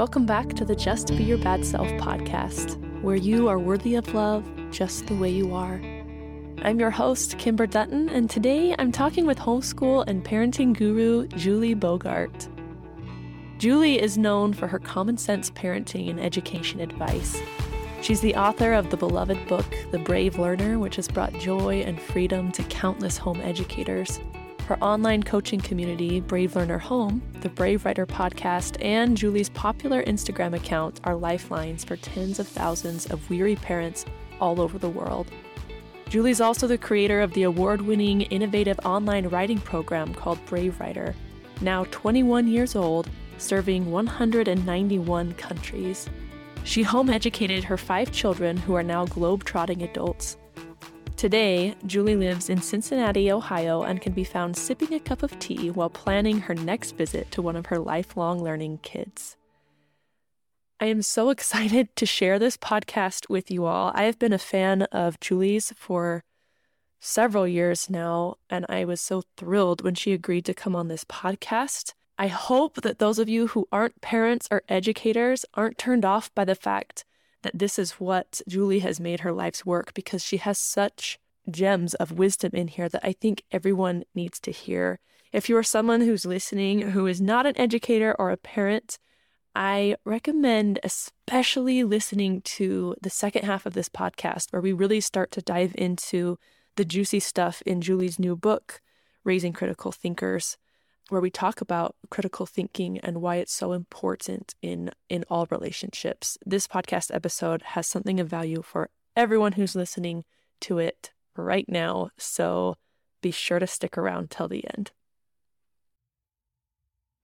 Welcome back to the Just Be Your Bad Self podcast, where you are worthy of love just the way you are. I'm your host, Kimber Dutton, and today I'm talking with homeschool and parenting guru Julie Bogart. Julie is known for her common sense parenting and education advice. She's the author of the beloved book, The Brave Learner, which has brought joy and freedom to countless home educators. Her online coaching community, Brave Learner Home, the Brave Writer podcast, and Julie's popular Instagram account are lifelines for tens of thousands of weary parents all over the world. Julie's also the creator of the award winning innovative online writing program called Brave Writer, now 21 years old, serving 191 countries. She home educated her five children who are now globe-trotting adults. Today, Julie lives in Cincinnati, Ohio, and can be found sipping a cup of tea while planning her next visit to one of her lifelong learning kids. I am so excited to share this podcast with you all. I have been a fan of Julie's for several years now, and I was so thrilled when she agreed to come on this podcast. I hope that those of you who aren't parents or educators aren't turned off by the fact that this is what Julie has made her life's work because she has such gems of wisdom in here that I think everyone needs to hear. If you are someone who's listening who is not an educator or a parent, I recommend especially listening to the second half of this podcast where we really start to dive into the juicy stuff in Julie's new book, Raising Critical Thinkers where we talk about critical thinking and why it's so important in in all relationships. This podcast episode has something of value for everyone who's listening to it right now, so be sure to stick around till the end.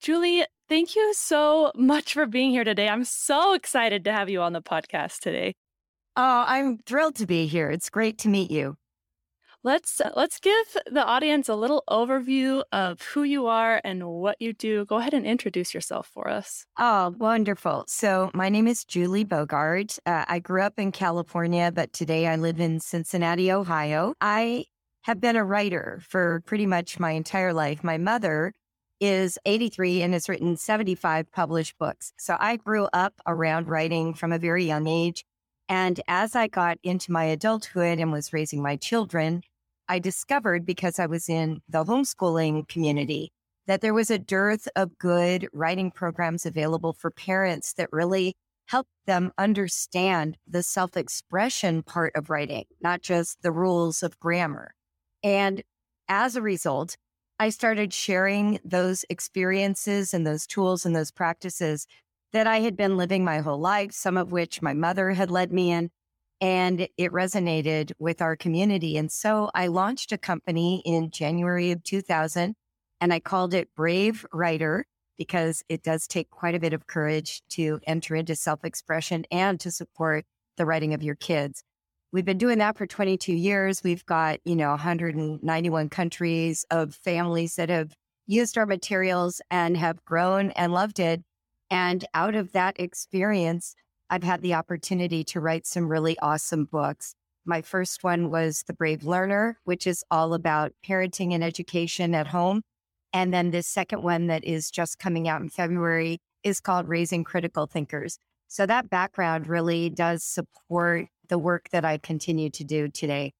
Julie, thank you so much for being here today. I'm so excited to have you on the podcast today. Oh, I'm thrilled to be here. It's great to meet you. Let's uh, let's give the audience a little overview of who you are and what you do. Go ahead and introduce yourself for us. Oh, wonderful. So, my name is Julie Bogart. Uh, I grew up in California, but today I live in Cincinnati, Ohio. I have been a writer for pretty much my entire life. My mother is 83 and has written 75 published books. So, I grew up around writing from a very young age. And as I got into my adulthood and was raising my children, I discovered because I was in the homeschooling community that there was a dearth of good writing programs available for parents that really helped them understand the self expression part of writing, not just the rules of grammar. And as a result, I started sharing those experiences and those tools and those practices that I had been living my whole life, some of which my mother had led me in, and it resonated with our community. And so I launched a company in January of 2000 and I called it Brave Writer because it does take quite a bit of courage to enter into self expression and to support the writing of your kids. We've been doing that for 22 years. We've got, you know, 191 countries of families that have used our materials and have grown and loved it. And out of that experience, I've had the opportunity to write some really awesome books. My first one was The Brave Learner, which is all about parenting and education at home. And then this second one that is just coming out in February is called Raising Critical Thinkers. So that background really does support the work that I continue to do today.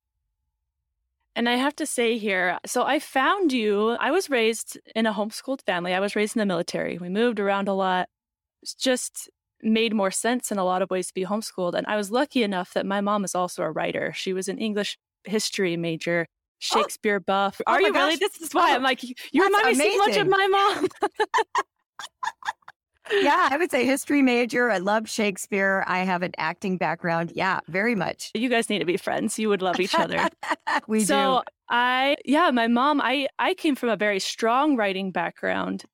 And I have to say here, so I found you. I was raised in a homeschooled family. I was raised in the military. We moved around a lot. It's just made more sense in a lot of ways to be homeschooled. And I was lucky enough that my mom is also a writer. She was an English history major, oh. Shakespeare oh. buff. Are oh you gosh. really? This is why I'm like, you remind me so much of my mom. yeah, I would say history major. I love Shakespeare. I have an acting background. Yeah, very much. You guys need to be friends. You would love each other. we so, do. I yeah, my mom, I I came from a very strong writing background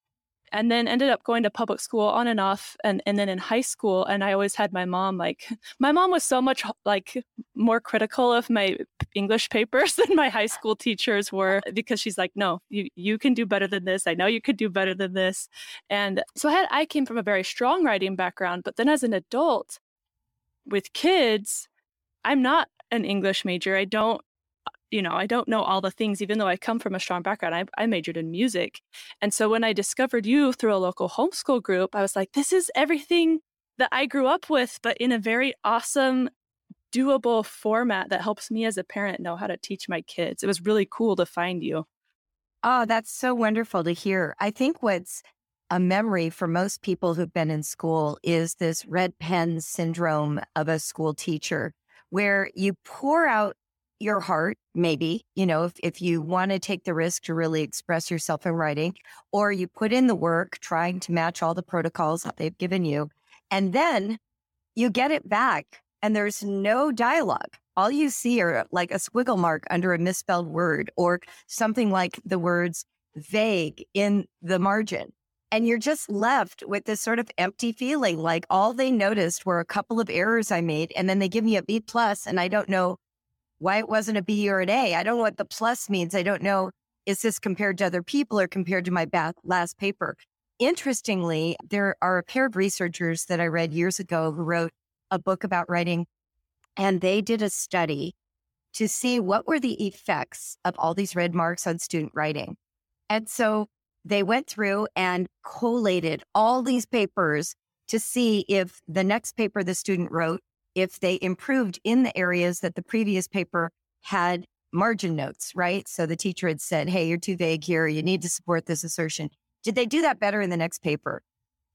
and then ended up going to public school on and off and, and then in high school and i always had my mom like my mom was so much like more critical of my english papers than my high school teachers were because she's like no you, you can do better than this. I know you could do better than this. And so i had i came from a very strong writing background but then as an adult with kids i'm not an english major. I don't you know, I don't know all the things, even though I come from a strong background. I, I majored in music. And so when I discovered you through a local homeschool group, I was like, this is everything that I grew up with, but in a very awesome, doable format that helps me as a parent know how to teach my kids. It was really cool to find you. Oh, that's so wonderful to hear. I think what's a memory for most people who've been in school is this red pen syndrome of a school teacher, where you pour out your heart, maybe, you know, if, if you want to take the risk to really express yourself in writing, or you put in the work trying to match all the protocols that they've given you, and then you get it back and there's no dialogue. All you see are like a squiggle mark under a misspelled word or something like the words vague in the margin. And you're just left with this sort of empty feeling like all they noticed were a couple of errors I made. And then they give me a B plus, and I don't know why it wasn't a B or an A. I don't know what the plus means. I don't know. Is this compared to other people or compared to my last paper? Interestingly, there are a pair of researchers that I read years ago who wrote a book about writing, and they did a study to see what were the effects of all these red marks on student writing. And so they went through and collated all these papers to see if the next paper the student wrote, if they improved in the areas that the previous paper had margin notes, right? So the teacher had said, Hey, you're too vague here. You need to support this assertion. Did they do that better in the next paper?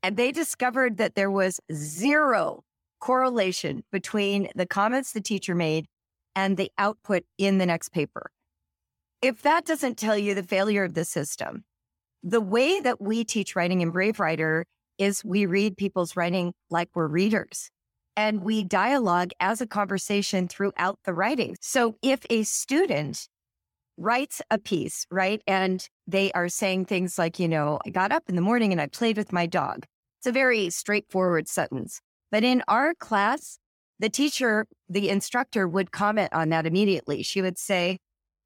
And they discovered that there was zero correlation between the comments the teacher made and the output in the next paper. If that doesn't tell you the failure of the system, the way that we teach writing in Brave Writer is we read people's writing like we're readers and we dialogue as a conversation throughout the writing. So if a student writes a piece, right, and they are saying things like, you know, I got up in the morning and I played with my dog. It's a very straightforward sentence. But in our class, the teacher, the instructor would comment on that immediately. She would say,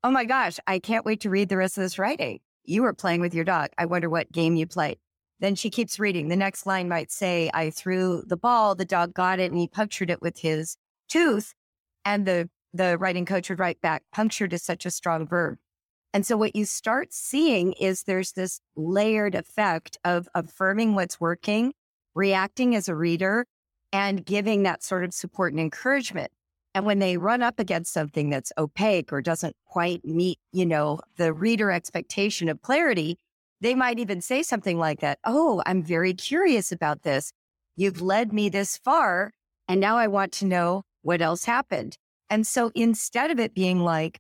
Oh my gosh, I can't wait to read the rest of this writing. You were playing with your dog. I wonder what game you played. Then she keeps reading. The next line might say, I threw the ball, the dog got it, and he punctured it with his tooth. And the, the writing coach would write back, punctured is such a strong verb. And so what you start seeing is there's this layered effect of affirming what's working, reacting as a reader, and giving that sort of support and encouragement. And when they run up against something that's opaque or doesn't quite meet, you know, the reader expectation of clarity, they might even say something like that. Oh, I'm very curious about this. You've led me this far. And now I want to know what else happened. And so instead of it being like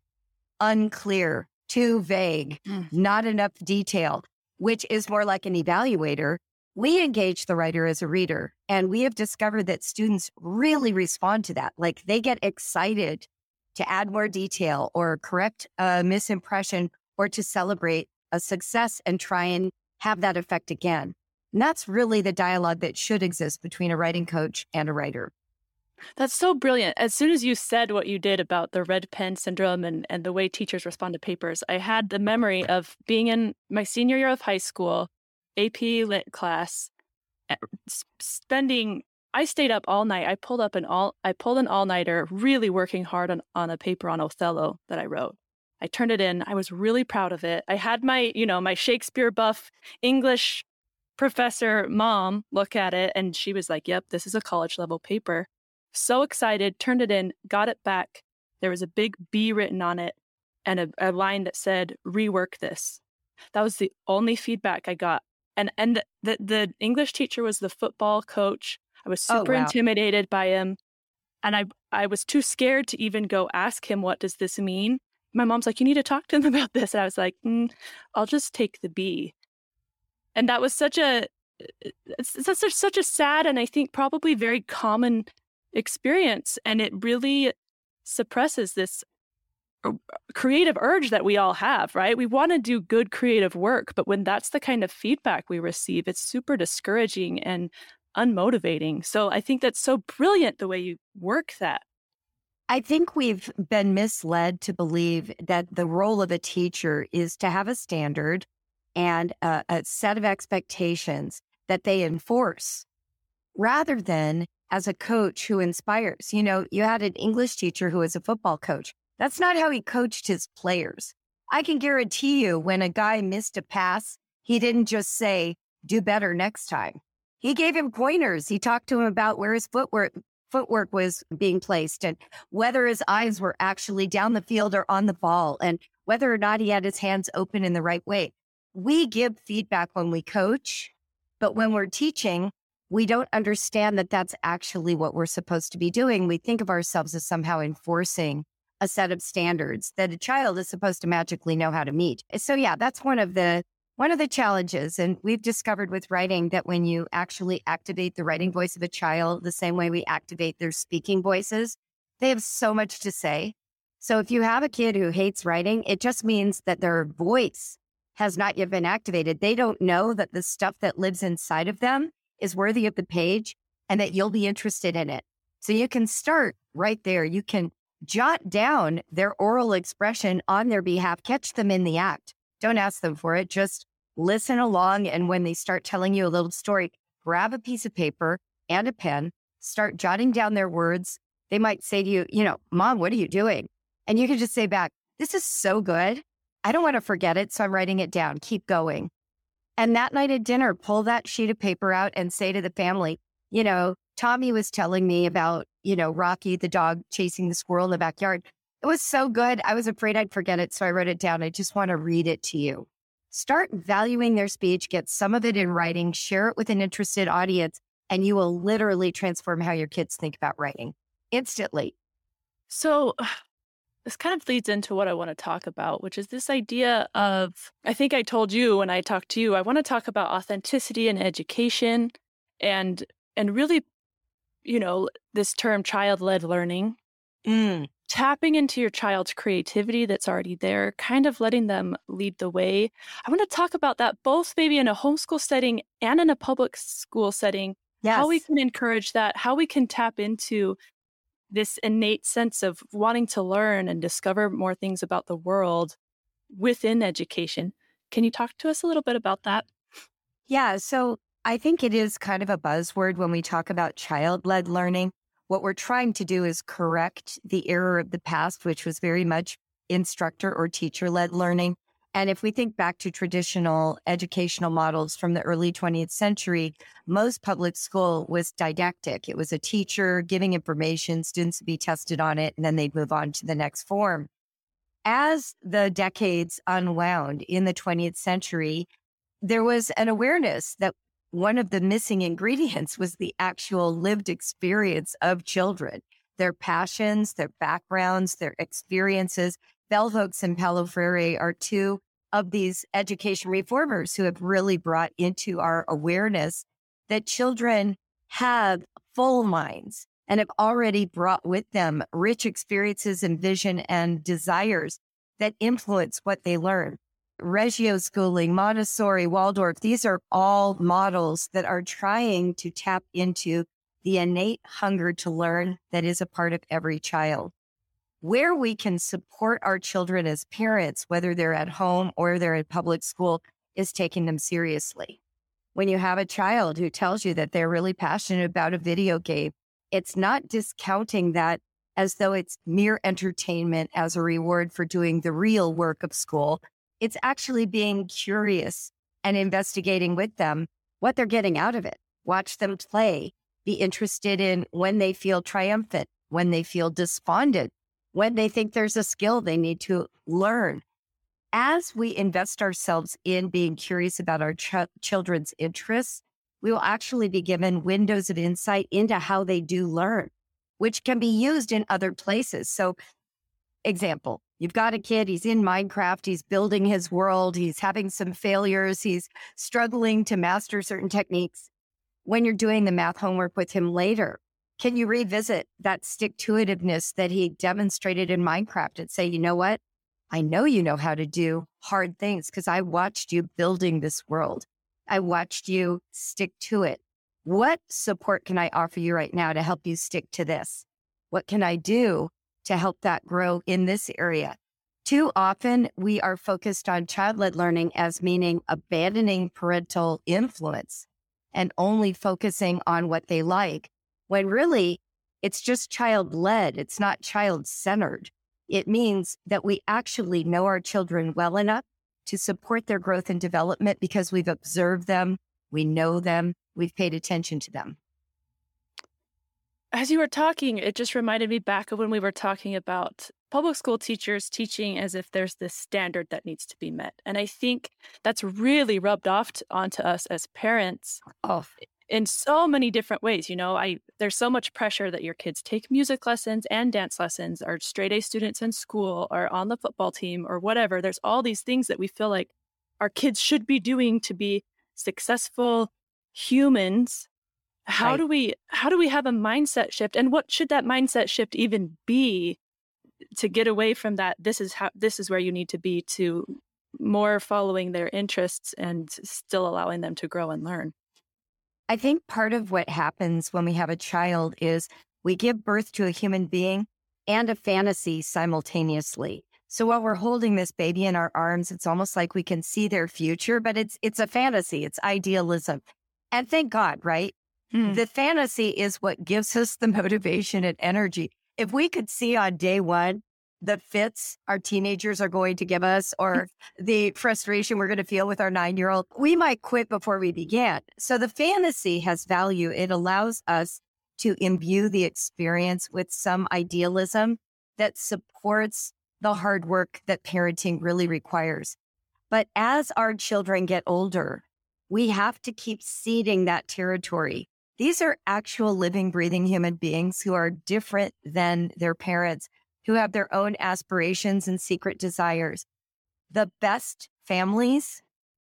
unclear, too vague, mm. not enough detail, which is more like an evaluator, we engage the writer as a reader. And we have discovered that students really respond to that. Like they get excited to add more detail or correct a misimpression or to celebrate a success and try and have that effect again. And that's really the dialogue that should exist between a writing coach and a writer. That's so brilliant. As soon as you said what you did about the red pen syndrome and, and the way teachers respond to papers, I had the memory of being in my senior year of high school AP lit class, eh, spending I stayed up all night. I pulled up an all I pulled an all-nighter, really working hard on, on a paper on Othello that I wrote. I turned it in. I was really proud of it. I had my, you know, my Shakespeare buff English professor mom look at it and she was like, "Yep, this is a college level paper." So excited, turned it in, got it back. There was a big B written on it and a, a line that said, "Rework this." That was the only feedback I got and and the the English teacher was the football coach. I was oh, super oh, wow. intimidated by him, and I I was too scared to even go ask him what does this mean. My mom's like, you need to talk to him about this, and I was like, mm, I'll just take the B. And that was such a it's, it's such such a sad and I think probably very common experience, and it really suppresses this creative urge that we all have, right? We want to do good creative work, but when that's the kind of feedback we receive, it's super discouraging and unmotivating. So I think that's so brilliant the way you work that. I think we've been misled to believe that the role of a teacher is to have a standard and a, a set of expectations that they enforce rather than as a coach who inspires. You know, you had an English teacher who was a football coach That's not how he coached his players. I can guarantee you when a guy missed a pass, he didn't just say, do better next time. He gave him pointers. He talked to him about where his footwork footwork was being placed and whether his eyes were actually down the field or on the ball and whether or not he had his hands open in the right way. We give feedback when we coach, but when we're teaching, we don't understand that that's actually what we're supposed to be doing. We think of ourselves as somehow enforcing a set of standards that a child is supposed to magically know how to meet. So yeah, that's one of the one of the challenges and we've discovered with writing that when you actually activate the writing voice of a child the same way we activate their speaking voices, they have so much to say. So if you have a kid who hates writing, it just means that their voice has not yet been activated. They don't know that the stuff that lives inside of them is worthy of the page and that you'll be interested in it. So you can start right there. You can jot down their oral expression on their behalf, catch them in the act. Don't ask them for it. Just listen along. And when they start telling you a little story, grab a piece of paper and a pen, start jotting down their words. They might say to you, you know, mom, what are you doing? And you can just say back, this is so good. I don't want to forget it. So I'm writing it down. Keep going. And that night at dinner, pull that sheet of paper out and say to the family, you know, Tommy was telling me about, you know, Rocky, the dog chasing the squirrel in the backyard. It was so good. I was afraid I'd forget it. So I wrote it down. I just want to read it to you. Start valuing their speech, get some of it in writing, share it with an interested audience, and you will literally transform how your kids think about writing instantly. So, this kind of leads into what I want to talk about, which is this idea of I think I told you when I talked to you, I want to talk about authenticity and education and and really you know, this term child-led learning. Mm. Tapping into your child's creativity that's already there, kind of letting them lead the way. I want to talk about that both maybe in a homeschool setting and in a public school setting. Yes. How we can encourage that, how we can tap into this innate sense of wanting to learn and discover more things about the world within education. Can you talk to us a little bit about that? Yeah. So I think it is kind of a buzzword when we talk about child led learning. What we're trying to do is correct the error of the past, which was very much instructor or teacher led learning. And if we think back to traditional educational models from the early 20th century, most public school was didactic. It was a teacher giving information, students would be tested on it, and then they'd move on to the next form. As the decades unwound in the 20th century, there was an awareness that one of the missing ingredients was the actual lived experience of children, their passions, their backgrounds, their experiences, Bell Hooks and Paulo Freire are two of these education reformers who have really brought into our awareness that children have full minds and have already brought with them rich experiences and vision and desires that influence what they learn. Reggio schooling, Montessori, Waldorf, these are all models that are trying to tap into the innate hunger to learn that is a part of every child where we can support our children as parents, whether they're at home or they're in public school, is taking them seriously. When you have a child who tells you that they're really passionate about a video game, it's not discounting that as though it's mere entertainment as a reward for doing the real work of school. It's actually being curious and investigating with them what they're getting out of it. Watch them play, be interested in when they feel triumphant, when they feel despondent, when they think there's a skill they need to learn. As we invest ourselves in being curious about our ch- children's interests, we will actually be given windows of insight into how they do learn, which can be used in other places. So, example, you've got a kid, he's in Minecraft, he's building his world, he's having some failures, he's struggling to master certain techniques. When you're doing the math homework with him later, can you revisit that stick to itiveness that he demonstrated in Minecraft and say, you know what? I know you know how to do hard things because I watched you building this world. I watched you stick to it. What support can I offer you right now to help you stick to this? What can I do to help that grow in this area? Too often, we are focused on child led learning as meaning abandoning parental influence and only focusing on what they like when really it's just child led, it's not child centered. It means that we actually know our children well enough to support their growth and development because we've observed them, we know them, we've paid attention to them. As you were talking, it just reminded me back of when we were talking about public school teachers teaching as if there's this standard that needs to be met. And I think that's really rubbed off to, onto us as parents. Oh in so many different ways. You know, I there's so much pressure that your kids take music lessons and dance lessons, are straight A students in school, or on the football team, or whatever. There's all these things that we feel like our kids should be doing to be successful humans. How right. do we how do we have a mindset shift, and what should that mindset shift even be to get away from that? This is how this is where you need to be to more following their interests and still allowing them to grow and learn. I think part of what happens when we have a child is we give birth to a human being and a fantasy simultaneously. So while we're holding this baby in our arms, it's almost like we can see their future, but it's it's a fantasy, it's idealism. And thank God, right? Hmm. The fantasy is what gives us the motivation and energy. If we could see on day one the fits our teenagers are going to give us or the frustration we're going to feel with our nine year old, we might quit before we began. So the fantasy has value. It allows us to imbue the experience with some idealism that supports the hard work that parenting really requires. But as our children get older, we have to keep ceding that territory. These are actual living, breathing human beings who are different than their parents who have their own aspirations and secret desires. The best families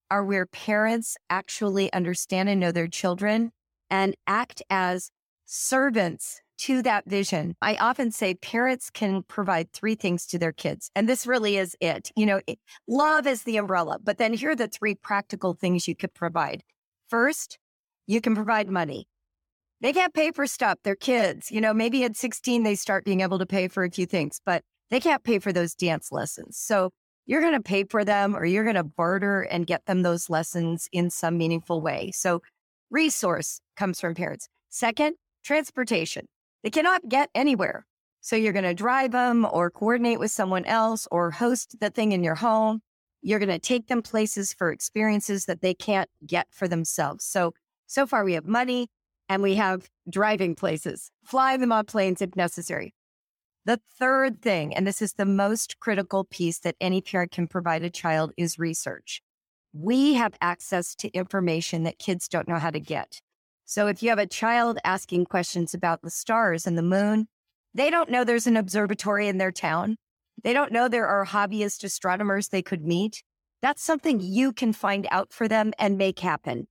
are where parents actually understand and know their children and act as servants to that vision. I often say parents can provide three things to their kids. And this really is it. You know, love is the umbrella, but then here are the three practical things you could provide. First, you can provide money they can't pay for stuff. They're kids. You know, maybe at 16, they start being able to pay for a few things, but they can't pay for those dance lessons. So you're going to pay for them or you're going to barter and get them those lessons in some meaningful way. So resource comes from parents. Second, transportation. They cannot get anywhere. So you're going to drive them or coordinate with someone else or host the thing in your home. You're going to take them places for experiences that they can't get for themselves. So, so far we have money, and we have driving places, fly them on planes if necessary. The third thing, and this is the most critical piece that any parent can provide a child, is research. We have access to information that kids don't know how to get. So if you have a child asking questions about the stars and the moon, they don't know there's an observatory in their town. They don't know there are hobbyist astronomers they could meet. That's something you can find out for them and make happen.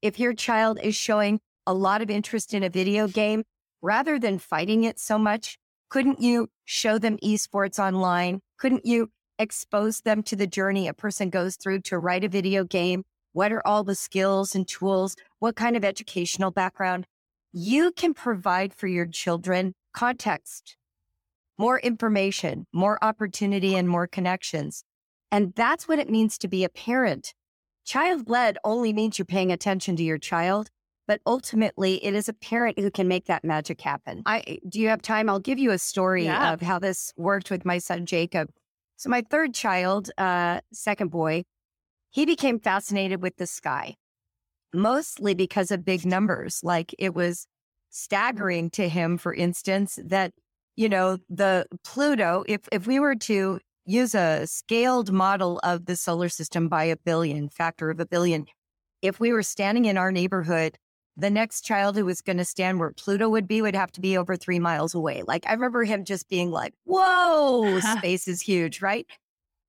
If your child is showing a lot of interest in a video game, rather than fighting it so much, couldn't you show them esports online? Couldn't you expose them to the journey a person goes through to write a video game? What are all the skills and tools? What kind of educational background? You can provide for your children context, more information, more opportunity, and more connections. And that's what it means to be a parent. Child led only means you're paying attention to your child but ultimately it is a parent who can make that magic happen. I do you have time? I'll give you a story yeah. of how this worked with my son Jacob. So my third child, uh, second boy, he became fascinated with the sky, mostly because of big numbers. Like it was staggering to him, for instance, that you know the Pluto. If if we were to use a scaled model of the solar system by a billion, factor of a billion, if we were standing in our neighborhood the next child who was going to stand where Pluto would be would have to be over three miles away. Like I remember him just being like, whoa, space is huge, right?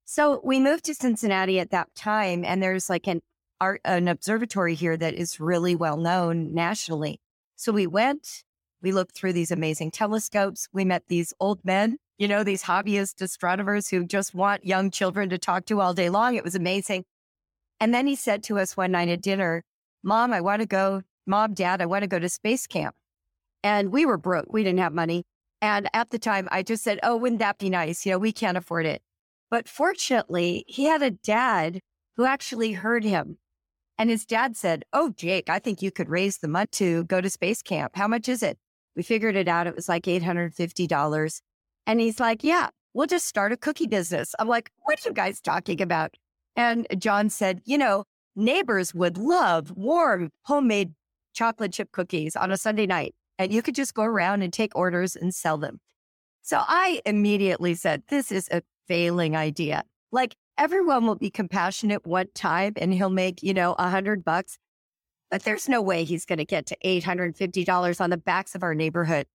So we moved to Cincinnati at that time, and there's like an art, an observatory here that is really well known nationally. So we went, we looked through these amazing telescopes. We met these old men, you know, these hobbyist astronomers who just want young children to talk to all day long. It was amazing. And then he said to us one night at dinner, Mom, I want to go Mom, Dad, I want to go to space camp. And we were broke. We didn't have money. And at the time, I just said, Oh, wouldn't that be nice? You know, we can't afford it. But fortunately, he had a dad who actually heard him. And his dad said, Oh, Jake, I think you could raise the money to go to space camp. How much is it? We figured it out. It was like $850. And he's like, Yeah, we'll just start a cookie business. I'm like, what are you guys talking about? And John said, you know, neighbors would love warm homemade chocolate chip cookies on a Sunday night. And you could just go around and take orders and sell them. So I immediately said, this is a failing idea. Like everyone will be compassionate one time and he'll make, you know, a hundred bucks, but there's no way he's going to get to $850 on the backs of our neighborhood.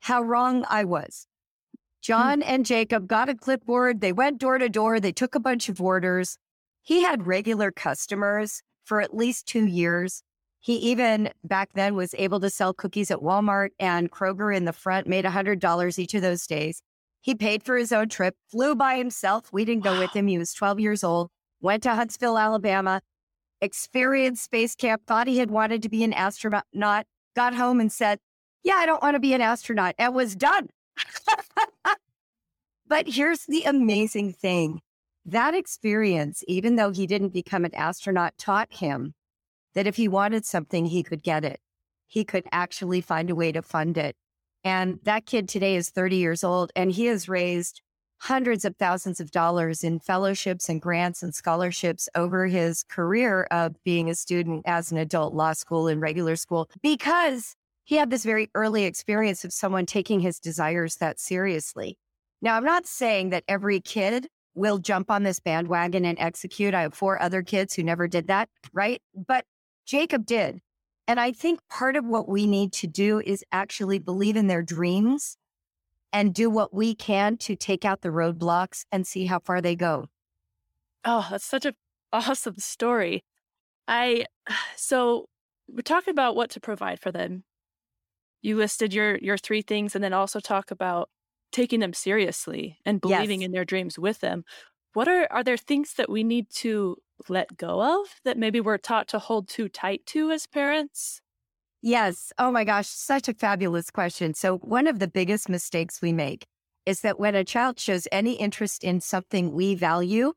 How wrong I was. Hmm. John and Jacob got a clipboard. They went door to door. They took a bunch of orders. He had regular customers for at least two years. He even back then was able to sell cookies at Walmart and Kroger in the front, made $100 each of those days. He paid for his own trip, flew by himself. We didn't go with him. He was 12 years old, went to Huntsville, Alabama, experienced space camp, thought he had wanted to be an astronaut, got home and said, Yeah, I don't want to be an astronaut, and was done. but here's the amazing thing that experience, even though he didn't become an astronaut, taught him that if he wanted something, he could get it. He could actually find a way to fund it. And that kid today is 30 years old and he has raised hundreds of thousands of dollars in fellowships and grants and scholarships over his career of being a student as an adult law school and regular school because he had this very early experience of someone taking his desires that seriously. Now, I'm not saying that every kid will jump on this bandwagon and execute. I have four other kids who never did that, right? But Jacob did. And I think part of what we need to do is actually believe in their dreams and do what we can to take out the roadblocks and see how far they go. Oh, that's such an awesome story. I so we're talking about what to provide for them you listed your your three things and then also talk about taking them seriously and believing yes. in their dreams with them what are are there things that we need to let go of that maybe we're taught to hold too tight to as parents? Yes. Oh my gosh such a fabulous question. So one of the biggest mistakes we make is that when a child shows any interest in something we value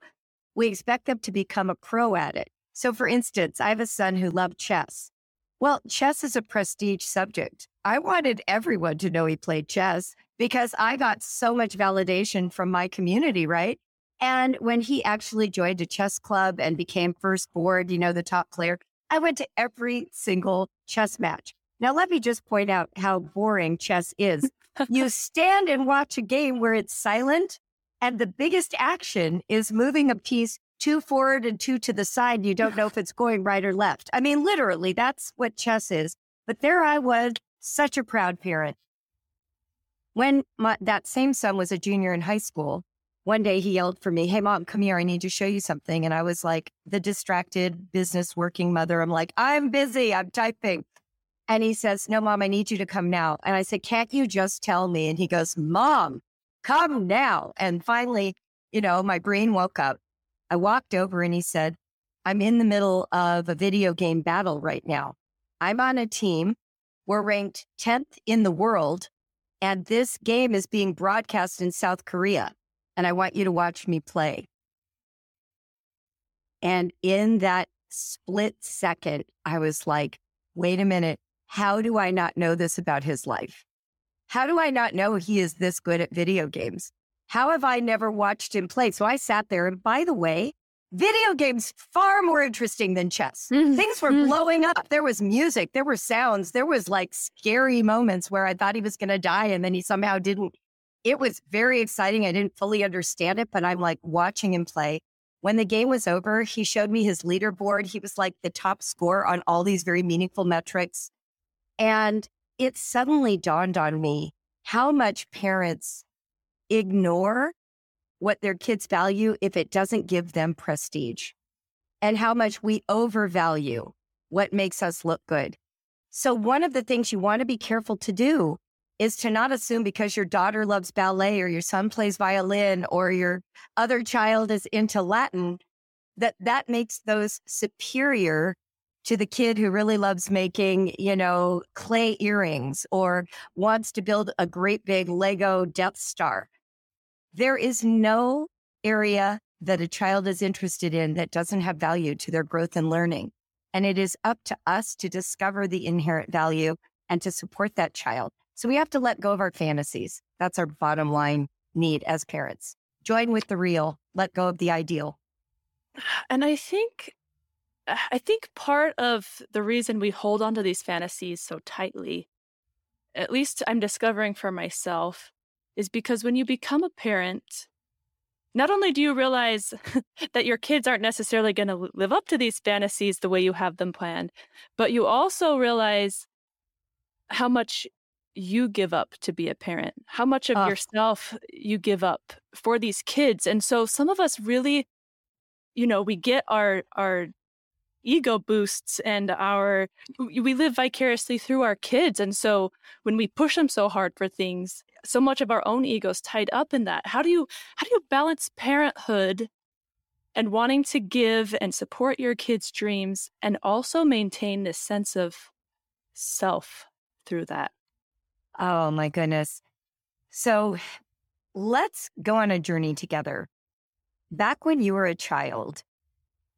we expect them to become a pro at it. So for instance i have a son who loved chess. Well, chess is a prestige subject. I wanted everyone to know he played chess because I got so much validation from my community, right? And when he actually joined a chess club and became first board, you know, the top player, I went to every single chess match. Now, let me just point out how boring chess is. you stand and watch a game where it's silent, and the biggest action is moving a piece two forward and two to the side. You don't know if it's going right or left. I mean, literally, that's what chess is. But there I was, such a proud parent. When my, that same son was a junior in high school, one day he yelled for me, Hey, mom, come here. I need to show you something. And I was like, the distracted business working mother. I'm like, I'm busy. I'm typing. And he says, No, mom, I need you to come now. And I said, Can't you just tell me? And he goes, Mom, come now. And finally, you know, my brain woke up I walked over and he said, I'm in the middle of a video game battle right now. I'm on a team. We're ranked 10th in the world, and this game is being broadcast in South Korea. And I want you to watch me play. And in that split second, I was like, wait a minute. How do I not know this about his life? How do I not know he is this good at video games? How have I never watched him play? So I sat there. And by the way, video games far more interesting than chess. Mm-hmm. Things were mm-hmm. blowing up. There was music, there were sounds, there was like scary moments where I thought he was going to die and then he somehow didn't. It was very exciting. I didn't fully understand it, but I'm like watching him play. When the game was over, he showed me his leaderboard. He was like the top score on all these very meaningful metrics. And it suddenly dawned on me how much parents ignore what their kids value if it doesn't give them prestige and how much we overvalue what makes us look good. So, one of the things you want to be careful to do is to not assume because your daughter loves ballet or your son plays violin or your other child is into Latin that that makes those superior to the kid who really loves making, you know, clay earrings or wants to build a great big Lego Death Star. There is no area that a child is interested in that doesn't have value to their growth and learning. And it is up to us to discover the inherent value and to support that child. So we have to let go of our fantasies. That's our bottom line need as parents? Join with the real, let go of the ideal. And I think I think part of the reason we hold on to these fantasies so tightly, at least I'm discovering for myself, is because when you become a parent, not only do you realize that your kids aren't necessarily going to live up to these fantasies the way you have them planned, but you also realize how much you give up to be a parent, how much of uh. yourself you give up for these kids. And so some of us really, you know, we get our, our, ego boosts and our we live vicariously through our kids and so when we push them so hard for things so much of our own egos tied up in that. How do you how do you balance parenthood and wanting to give and support your kids' dreams and also maintain this sense of self through that? Oh my goodness. So let's go on a journey together. Back when you were a child,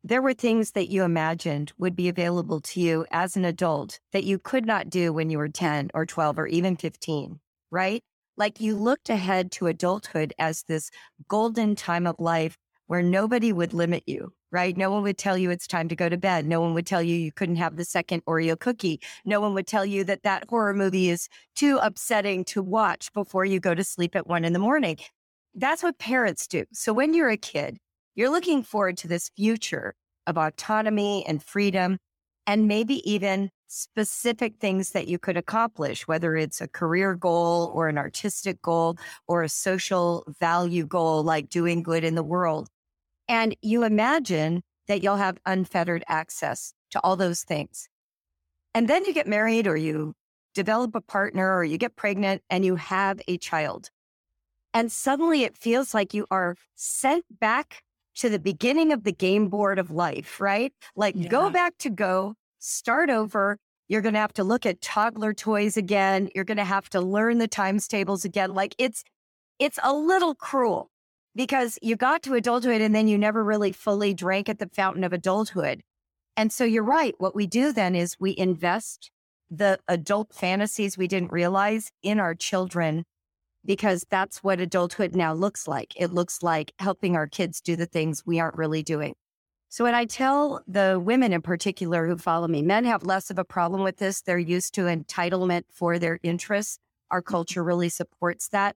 there were things that you imagined would be available to you as an adult that you could not do when you were 10 or 12 or even 15, right? Like you looked ahead to adulthood as this golden time of life where nobody would limit you, right? No one would tell you it's time to go to bed. No one would tell you you couldn't have the second Oreo cookie. No one would tell you that that horror movie is too upsetting to watch before you go to sleep at one in the morning. That's what parents do. So when you're a kid, you're looking forward to this future of autonomy and freedom and maybe even specific things that you could accomplish, whether it's a career goal or an artistic goal or a social value goal, like doing good in the world. And you imagine that you'll have unfettered access to all those things. And then you get married or you develop a partner or you get pregnant and you have a child. And suddenly it feels like you are sent back to the beginning of the game board of life, right? Like yeah. go back to go, start over. You're going to have to look at toddler toys again. You're going to have to learn the times tables again. Like it's, it's a little cruel because you got to adulthood and then you never really fully drank at the fountain of adulthood. And so you're right. What we do then is we invest the adult fantasies we didn't realize in our children because that's what adulthood now looks like. It looks like helping our kids do the things we aren't really doing. So when I tell the women in particular who follow me, men have less of a problem with this. They're used to entitlement for their interests. Our mm-hmm. culture really supports that.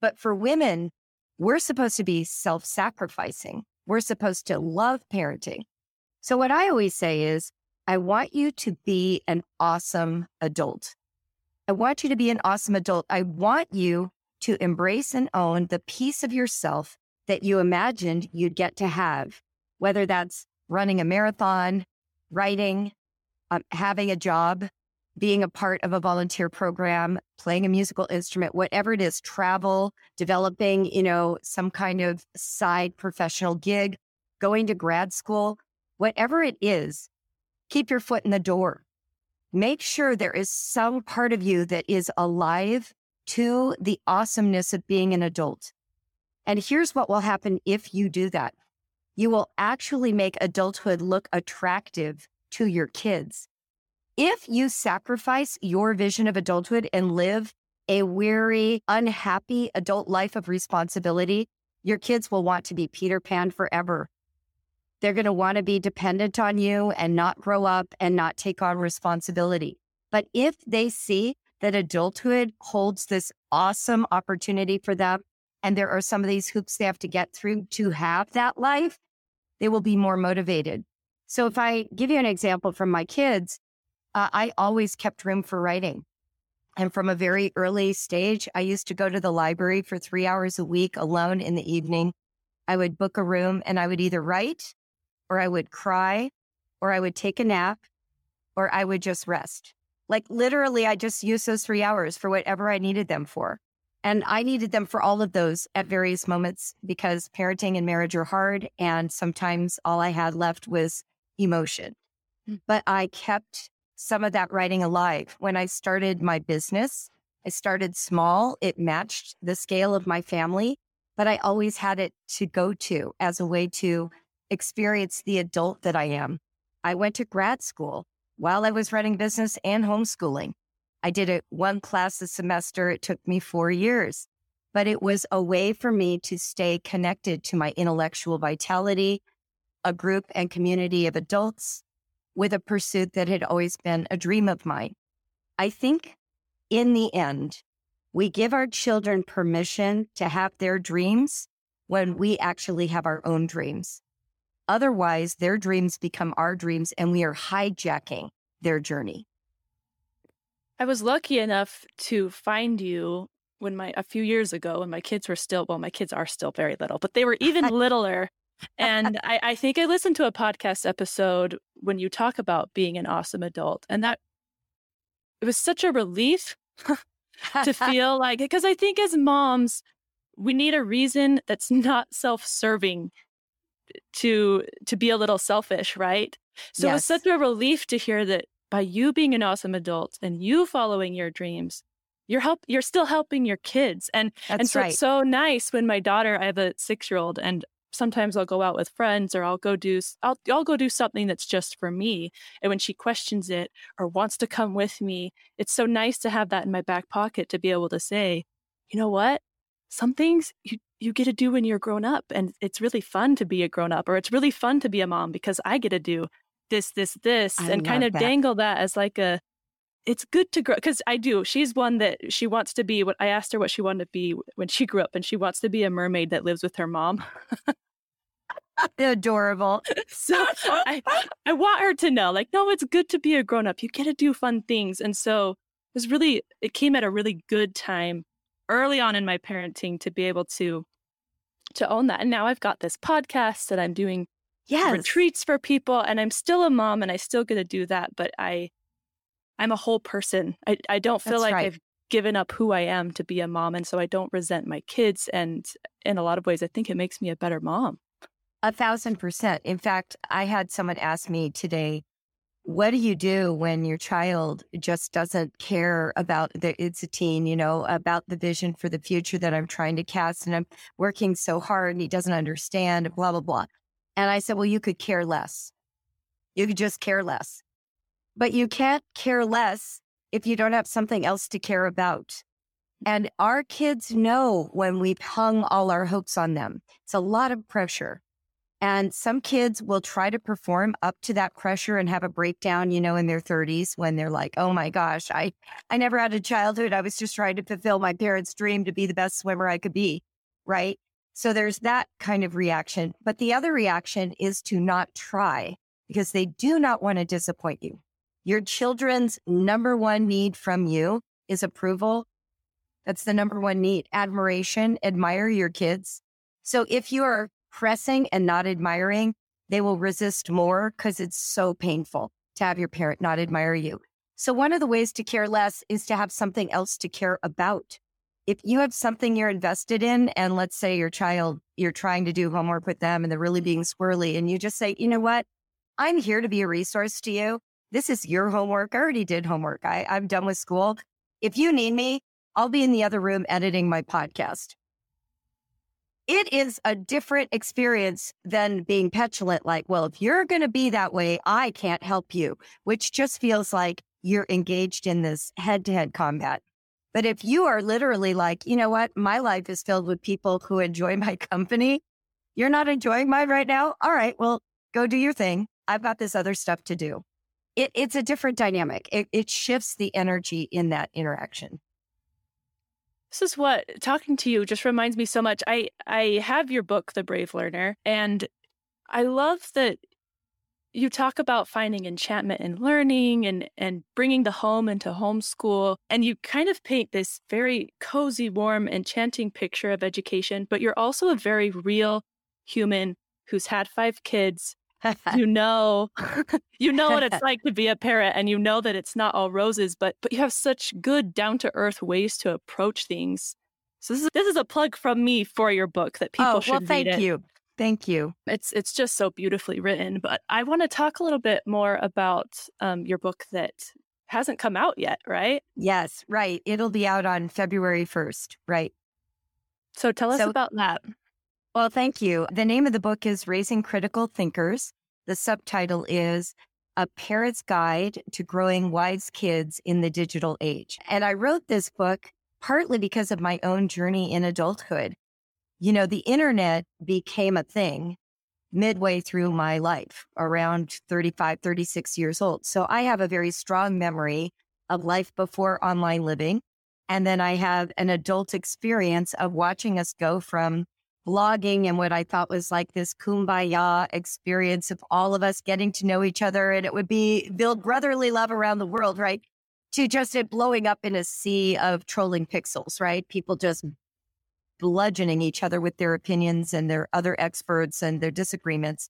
But for women, we're supposed to be self sacrificing. We're supposed to love parenting. So what I always say is, I want you to be an awesome adult. I want you to be an awesome adult. I want you to embrace and own the piece of yourself that you imagined you'd get to have whether that's running a marathon, writing, um, having a job, being a part of a volunteer program, playing a musical instrument, whatever it is, travel, developing, you know, some kind of side professional gig, going to grad school, whatever it is, keep your foot in the door. Make sure there is some part of you that is alive to the awesomeness of being an adult. And here's what will happen if you do that you will actually make adulthood look attractive to your kids. If you sacrifice your vision of adulthood and live a weary, unhappy adult life of responsibility, your kids will want to be Peter Pan forever. They're going to want to be dependent on you and not grow up and not take on responsibility. But if they see that adulthood holds this awesome opportunity for them and there are some of these hoops they have to get through to have that life, they will be more motivated. So if I give you an example from my kids, uh, I always kept room for writing. And from a very early stage, I used to go to the library for three hours a week alone in the evening. I would book a room and I would either write or I would cry or I would take a nap or I would just rest. Like literally, I just used those three hours for whatever I needed them for. And I needed them for all of those at various moments because parenting and marriage are hard. And sometimes all I had left was emotion. Hmm. But I kept some of that writing alive. When I started my business, I started small. It matched the scale of my family, but I always had it to go to as a way to experience the adult that I am. I went to grad school while I was running business and homeschooling. I did it one class a semester. It took me four years. but it was a way for me to stay connected to my intellectual vitality, a group and community of adults with a pursuit that had always been a dream of mine. I think in the end, we give our children permission to have their dreams when we actually have our own dreams. Otherwise, their dreams become our dreams and we are hijacking their journey. I was lucky enough to find you when my a few years ago when my kids were still well, my kids are still very little, but they were even littler. And I, I think I listened to a podcast episode when you talk about being an awesome adult. And that it was such a relief to feel like because I think as moms, we need a reason that's not self-serving to to be a little selfish, right? So yes. it was such a relief to hear that by you being an awesome adult and you following your dreams, you're help you're still helping your kids. And That's and so right. it's so nice when my daughter, I have a six year old and sometimes I'll go out with friends or I'll go do I'll I'll go do something that's just for me. And when she questions it or wants to come with me, it's so nice to have that in my back pocket to be able to say, you know what? Some things you you get to do when you're grown up and it's really fun to be a grown up or it's really fun to be a mom because I get to do this, this, this, I and kind of that. dangle that as like a, it's good to grow because I do. She's one that she wants to be what I asked her what she wanted to be when she grew up, and she wants to be a mermaid that lives with her mom. Adorable. so I, I want her to know, like, no, it's good to be a grown up. You get to do fun things. And so it was really, it came at a really good time early on in my parenting to be able to to own that. And now I've got this podcast that I'm doing yes. retreats for people and I'm still a mom and I still get to do that, but I I'm a whole person. I, I don't feel That's like right. I've given up who I am to be a mom. And so I don't resent my kids. And in a lot of ways, I think it makes me a better mom. A thousand percent. In fact, I had someone ask me today, what do you do when your child just doesn't care about the, it's a teen, you know, about the vision for the future that I'm trying to cast and I'm working so hard and he doesn't understand, blah, blah, blah. And I said, well, you could care less. You could just care less. But you can't care less if you don't have something else to care about. Mm. And our kids know when we've hung all our hopes on them. It's a lot of pressure. And some kids will try to perform up to that pressure and have a breakdown, you know, in their 30s when they're like, oh my gosh, I, I never had a childhood. I was just trying to fulfill my parents' dream to be the best swimmer I could be. Right. So there's that kind of reaction. But the other reaction is to not try because they do not want to disappoint you. Your children's number one need from you is approval. That's the number one need. Admiration, admire your kids. So if you are pressing and not admiring, they will resist more because it's so painful to have your parent not admire you. So one of the ways to care less is to have something else to care about. If you have something you're invested in, and let's say your child, you're trying to do homework with them and they're really being squirrely, and you just say, you know what? I'm here to be a resource to you. This is your homework. I already did homework. I, I'm done with school. If you need me, I'll be in the other room editing my podcast. It is a different experience than being petulant, like, well, if you're going to be that way, I can't help you, which just feels like you're engaged in this head to head combat. But if you are literally like, you know what, my life is filled with people who enjoy my company, you're not enjoying mine right now. All right, well, go do your thing. I've got this other stuff to do. It, it's a different dynamic. It, it shifts the energy in that interaction. This is what talking to you just reminds me so much. I I have your book, The Brave Learner, and I love that you talk about finding enchantment in learning and and bringing the home into homeschool and you kind of paint this very cozy warm enchanting picture of education but you're also a very real human who's had five kids you know. You know what it's like to be a parent and you know that it's not all roses but but you have such good down to earth ways to approach things. So this is this is a plug from me for your book that people oh, should well, thank read it. you. Thank you. It's it's just so beautifully written but i want to talk a little bit more about um, your book that hasn't come out yet right? Yes right. It'll be out on february 1st right. So tell us So- about that Well, thank you. The name of the book is Raising Critical Thinkers. The subtitle is A Parent's Guide to Growing Wise Kids in the Digital Age. And I wrote this book partly because of my own journey in adulthood. You know, the internet became a thing midway through my life, around 35, 36 years old. So I have a very strong memory of life before online living. And then I have an adult experience of watching us go from blogging and what I thought was like this kumbaya experience of all of us getting to know each other. And it would be build brotherly love around the world, right? To just it blowing up in a sea of trolling pixels, right? People just bludgeoning each other with their opinions and their other experts and their disagreements.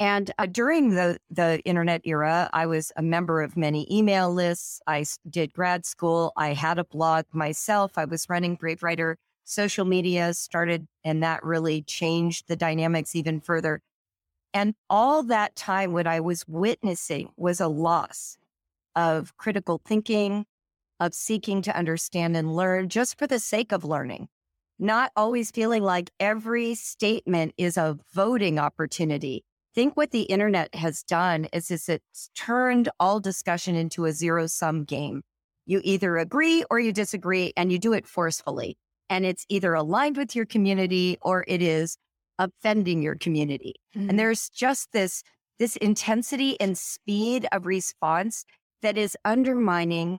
And uh, during the, the internet era, I was a member of many email lists. I did grad school. I had a blog myself. I was running Brave Writer social media started, and that really changed the dynamics even further. And all that time, what I was witnessing was a loss of critical thinking, of seeking to understand and learn just for the sake of learning, not always feeling like every statement is a voting opportunity. think what the internet has done is, is it's turned all discussion into a zero sum game. You either agree or you disagree, and you do it forcefully and it's either aligned with your community or it is offending your community. Mm-hmm. And there's just this this intensity and speed of response that is undermining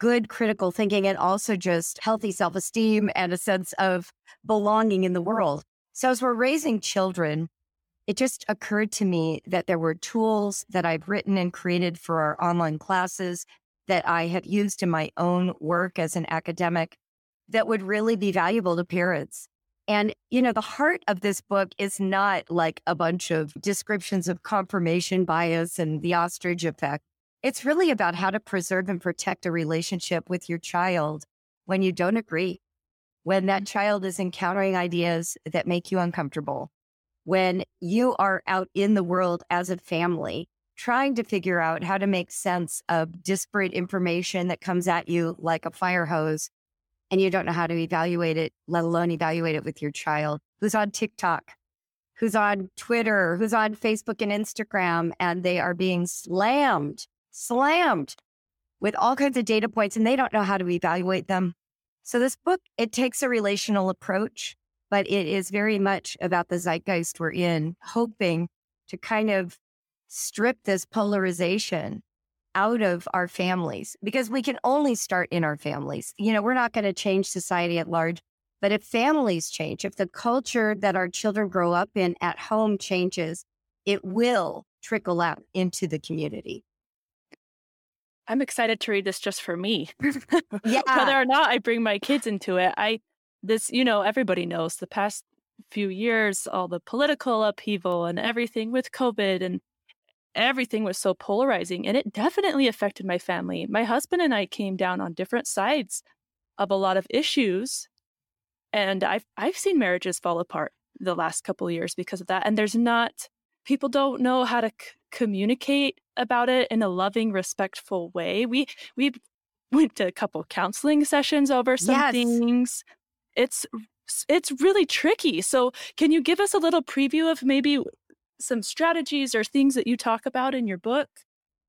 good critical thinking and also just healthy self-esteem and a sense of belonging in the world. So as we're raising children, it just occurred to me that there were tools that I've written and created for our online classes that I have used in my own work as an academic that would really be valuable to parents. And, you know, the heart of this book is not like a bunch of descriptions of confirmation bias and the ostrich effect. It's really about how to preserve and protect a relationship with your child when you don't agree, when that mm-hmm. child is encountering ideas that make you uncomfortable, when you are out in the world as a family trying to figure out how to make sense of disparate information that comes at you like a fire hose and you don't know how to evaluate it, let alone evaluate it with your child who's on TikTok, who's on Twitter, who's on Facebook and Instagram, and they are being slammed, slammed with all kinds of data points and they don't know how to evaluate them. So this book, it takes a relational approach, but it is very much about the zeitgeist we're in, hoping to kind of strip this polarization out of our families because we can only start in our families. You know, we're not going to change society at large, but if families change, if the culture that our children grow up in at home changes, it will trickle out into the community. I'm excited to read this just for me. yeah. Whether or not I bring my kids into it, I this, you know, everybody knows the past few years, all the political upheaval and everything with COVID and everything was so polarizing and it definitely affected my family. My husband and I came down on different sides of a lot of issues and I've I've seen marriages fall apart the last couple years because of that and there's not people don't know how to c- communicate about it in a loving respectful way. We we went to a couple counseling sessions over some yes. things. It's it's really tricky. So, can you give us a little preview of maybe some strategies or things that you talk about in your book?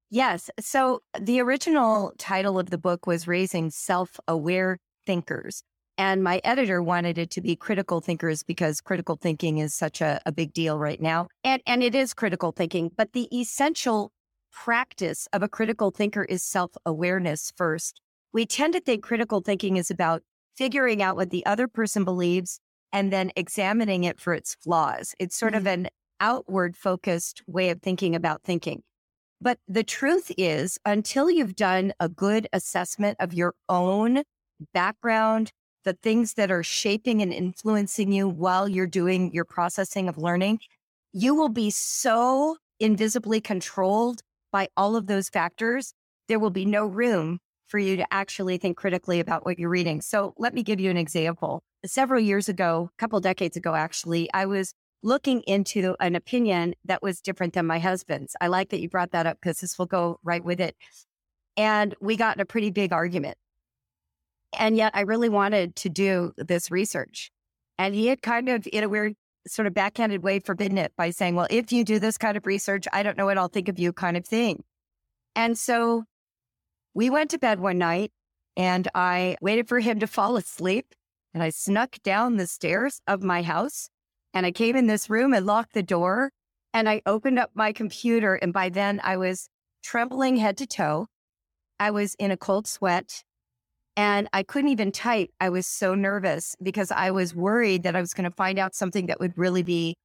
Yes. So the original title of the book was Raising Self Aware Thinkers. And my editor wanted it to be critical thinkers because critical thinking is such a, a big deal right now. And, and it is critical thinking, but the essential practice of a critical thinker is self awareness first. We tend to think critical thinking is about figuring out what the other person believes and then examining it for its flaws. It's sort mm-hmm. of an outward focused way of thinking about thinking. But the truth is, until you've done a good assessment of your own background, the things that are shaping and influencing you while you're doing your processing of learning, you will be so invisibly controlled by all of those factors. There will be no room for you to actually think critically about what you're reading. So let me give you an example. Several years ago, a couple decades ago, actually, I was looking into an opinion that was different than my husband's. I like that you brought that up because this will go right with it. And we got in a pretty big argument. And yet I really wanted to do this research. And he had kind of, in a weird sort of backhanded way, forbidden it by saying, well, if you do this kind of research, I don't know what I'll think of you kind of thing. And so we went to bed one night and I waited for him to fall asleep. And I snuck down the stairs of my house and I came in this room and locked the door. And I opened up my computer. And by then I was trembling head to toe. I was in a cold sweat and I couldn't even type. I was so nervous because I was worried that I was going to find out something that would really be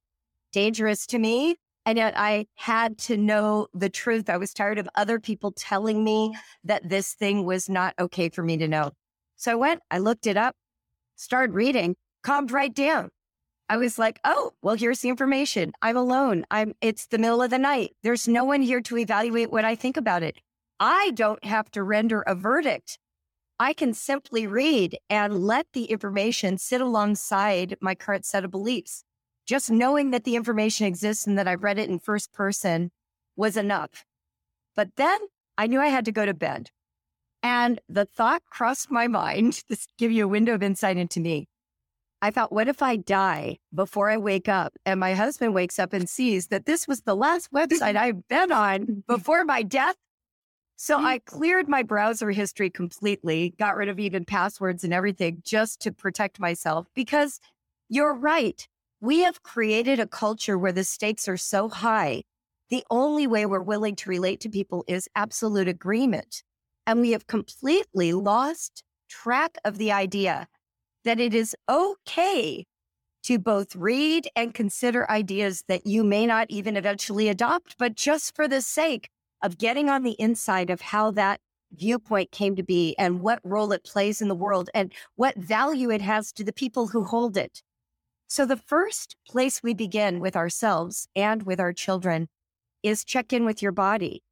dangerous to me. And yet I had to know the truth. I was tired of other people telling me that this thing was not okay for me to know. So I went, I looked it up, started reading, calmed right down. I was like, oh, well, here's the information. I'm alone. I'm it's the middle of the night. There's no one here to evaluate what I think about it. I don't have to render a verdict. I can simply read and let the information sit alongside my current set of beliefs just knowing that the information exists and that I read it in first person was enough. But then I knew I had to go to bed. And the thought crossed my mind, this give you a window of insight into me. I thought, what if I die before I wake up and my husband wakes up and sees that this was the last website I've been on before my death? So mm. I cleared my browser history completely, got rid of even passwords and everything just to protect myself because you're right. We have created a culture where the stakes are so high. The only way we're willing to relate to people is absolute agreement. And we have completely lost track of the idea that it is okay to both read and consider ideas that you may not even eventually adopt, but just for the sake of getting on the inside of how that viewpoint came to be and what role it plays in the world and what value it has to the people who hold it. So, the first place we begin with ourselves and with our children is check in with your body.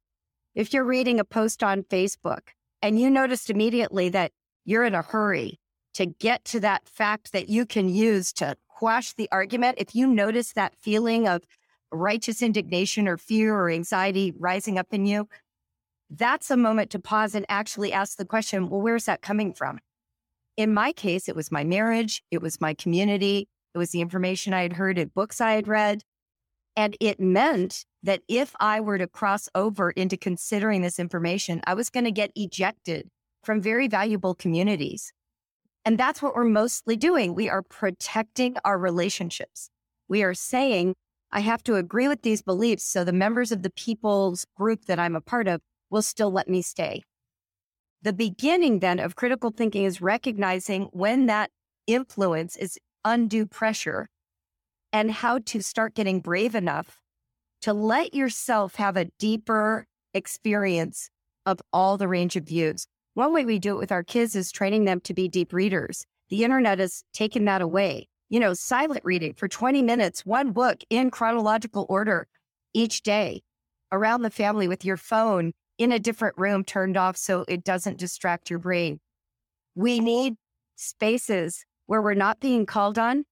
If you're reading a post on Facebook and you noticed immediately that you're in a hurry to get to that fact that you can use to quash the argument, if you notice that feeling of righteous indignation or fear or anxiety rising up in you, that's a moment to pause and actually ask the question well, where's that coming from? In my case, it was my marriage, it was my community, it was the information I had heard in books I had read. And it meant that if I were to cross over into considering this information, I was going to get ejected from very valuable communities. And that's what we're mostly doing. We are protecting our relationships. We are saying, I have to agree with these beliefs so the members of the people's group that I'm a part of will still let me stay. The beginning then of critical thinking is recognizing when that influence is undue pressure and how to start getting brave enough to let yourself have a deeper experience of all the range of views. One way we do it with our kids is training them to be deep readers. The internet has taken that away. You know, silent reading for 20 minutes, one book in chronological order each day around the family with your phone in a different room turned off so it doesn't distract your brain. We need spaces where we're not being called on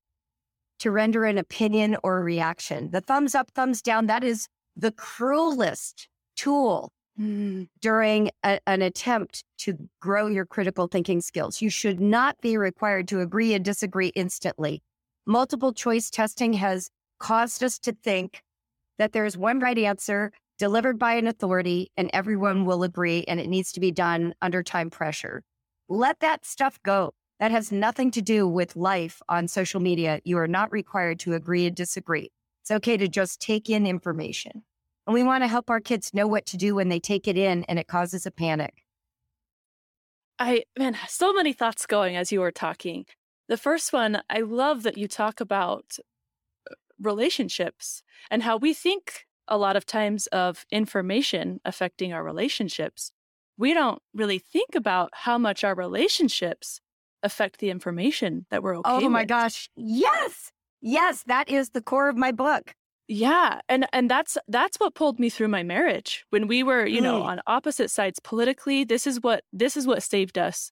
to render an opinion or a reaction. The thumbs up, thumbs down, that is the cruelest tool mm. during a, an attempt to grow your critical thinking skills. You should not be required to agree and disagree instantly. Multiple choice testing has caused us to think that there's one right answer delivered by an authority and everyone will agree and it needs to be done under time pressure. Let that stuff go. That has nothing to do with life on social media. You are not required to agree and disagree. It's okay to just take in information. And we want to help our kids know what to do when they take it in and it causes a panic. I, man, so many thoughts going as you were talking. The first one, I love that you talk about uh, relationships and how we think a lot of times of information affecting our relationships. We don't really think about how much our relationships affect the information that we're okay Oh my with. gosh. Yes. Yes, that is the core of my book. Yeah, and and that's that's what pulled me through my marriage. When we were, you know, mm. on opposite sides politically, this is what this is what saved us.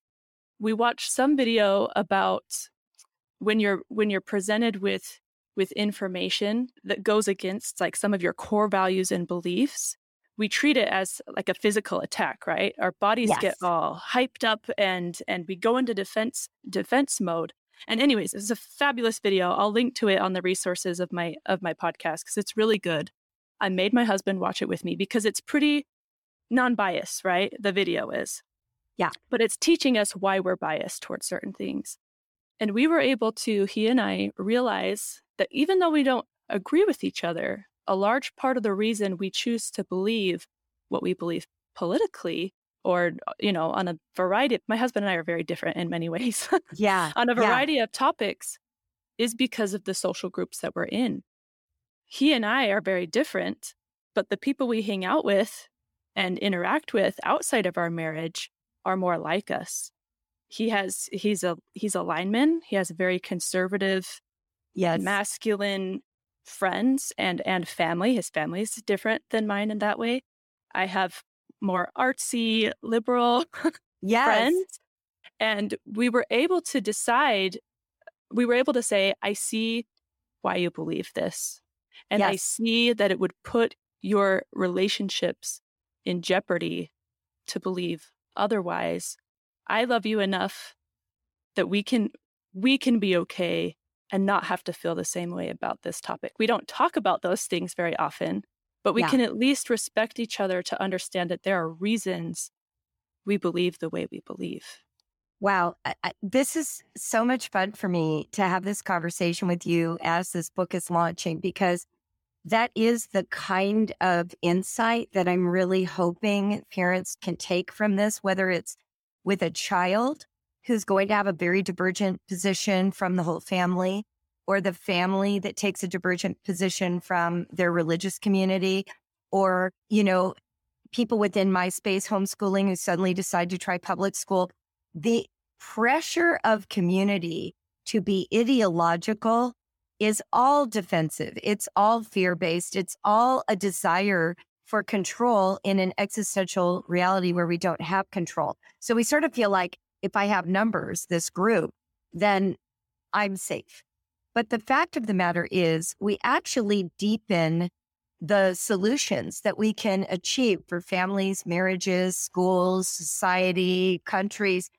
We watched some video about when you're when you're presented with with information that goes against like some of your core values and beliefs we treat it as like a physical attack, right? Our bodies yes. get all hyped up and and we go into defense defense mode. And anyways, it's a fabulous video. I'll link to it on the resources of my of my podcast because it's really good. I made my husband watch it with me because it's pretty non-biased, right? The video is. Yeah. But it's teaching us why we're biased towards certain things. And we were able to, he and I, realize that even though we don't agree with each other, a large part of the reason we choose to believe what we believe politically or you know on a variety of, my husband and i are very different in many ways. Yeah on a variety yeah. of topics is because of the social groups that we're in. He and i are very different but the people we hang out with and interact with outside of our marriage are more like us. He has he's a he's a lineman. He has very conservative yes. masculine friends and and family. His family is different than mine in that way. I have more artsy liberal yes. friends and we were able to decide we were able to say i see why you believe this and yes. i see that it would put your relationships in jeopardy to believe otherwise i love you enough that we can we can be okay and not have to feel the same way about this topic we don't talk about those things very often but we yeah. can at least respect each other to understand that there are reasons we believe the way we believe. Wow. I, I, this is so much fun for me to have this conversation with you as this book is launching because that is the kind of insight that I'm really hoping parents can take from this, whether it's with a child who's going to have a very divergent position from the whole family, or the family that takes a divergent position from their religious community, or, you know, people within my space homeschooling who suddenly decide to try public school. The pressure of community to be ideological is all defensive. It's all fear based. It's all a desire for control in an existential reality where we don't have control. So we sort of feel like if I have numbers, this group, then I'm safe. But the fact of the matter is, we actually deepen the solutions that we can achieve for families, marriages, schools, society, countries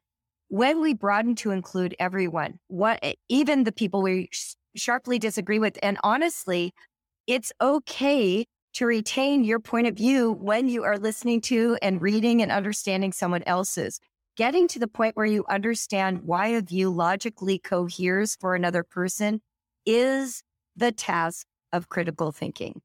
when we broaden to include everyone, what even the people we sharply disagree with. And honestly, it's okay to retain your point of view when you are listening to and reading and understanding someone else's getting to the point where you understand why a view logically coheres for another person is the task of critical thinking.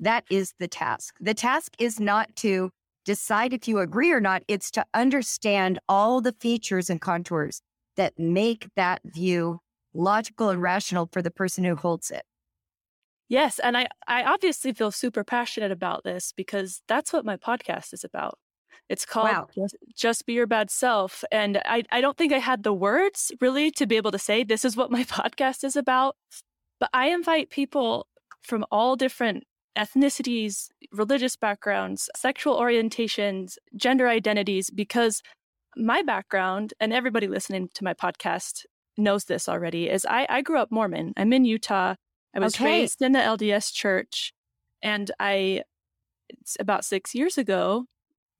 That is the task. The task is not to decide if you agree or not, it's to understand all the features and contours that make that view logical and rational for the person who holds it. Yes, and I I obviously feel super passionate about this because that's what my podcast is about. It's called wow. just, just, Be Your Bad Self. And I, I don't think I had the words really to be able to say this is what my podcast is about. But I invite people from all different ethnicities, religious backgrounds, sexual orientations, gender identities, because my background and everybody listening to my podcast knows this already is I, I grew up Mormon. I'm in Utah. I was okay. raised in the LDS church. And I, it's about six years ago,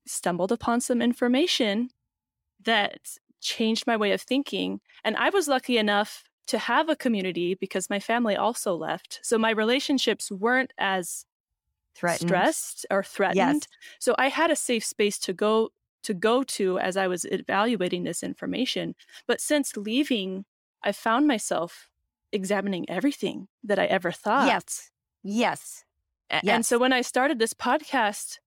stumbled upon some information that changed my way of thinking. And I was lucky enough to have a community because my family also left. So my relationships weren't as threatened. stressed or threatened. Yes. So I had a safe space to go to go to as I was evaluating this information. But since leaving, I found myself examining everything that I ever thought. Yes. Yes. yes. And so when I started this podcast,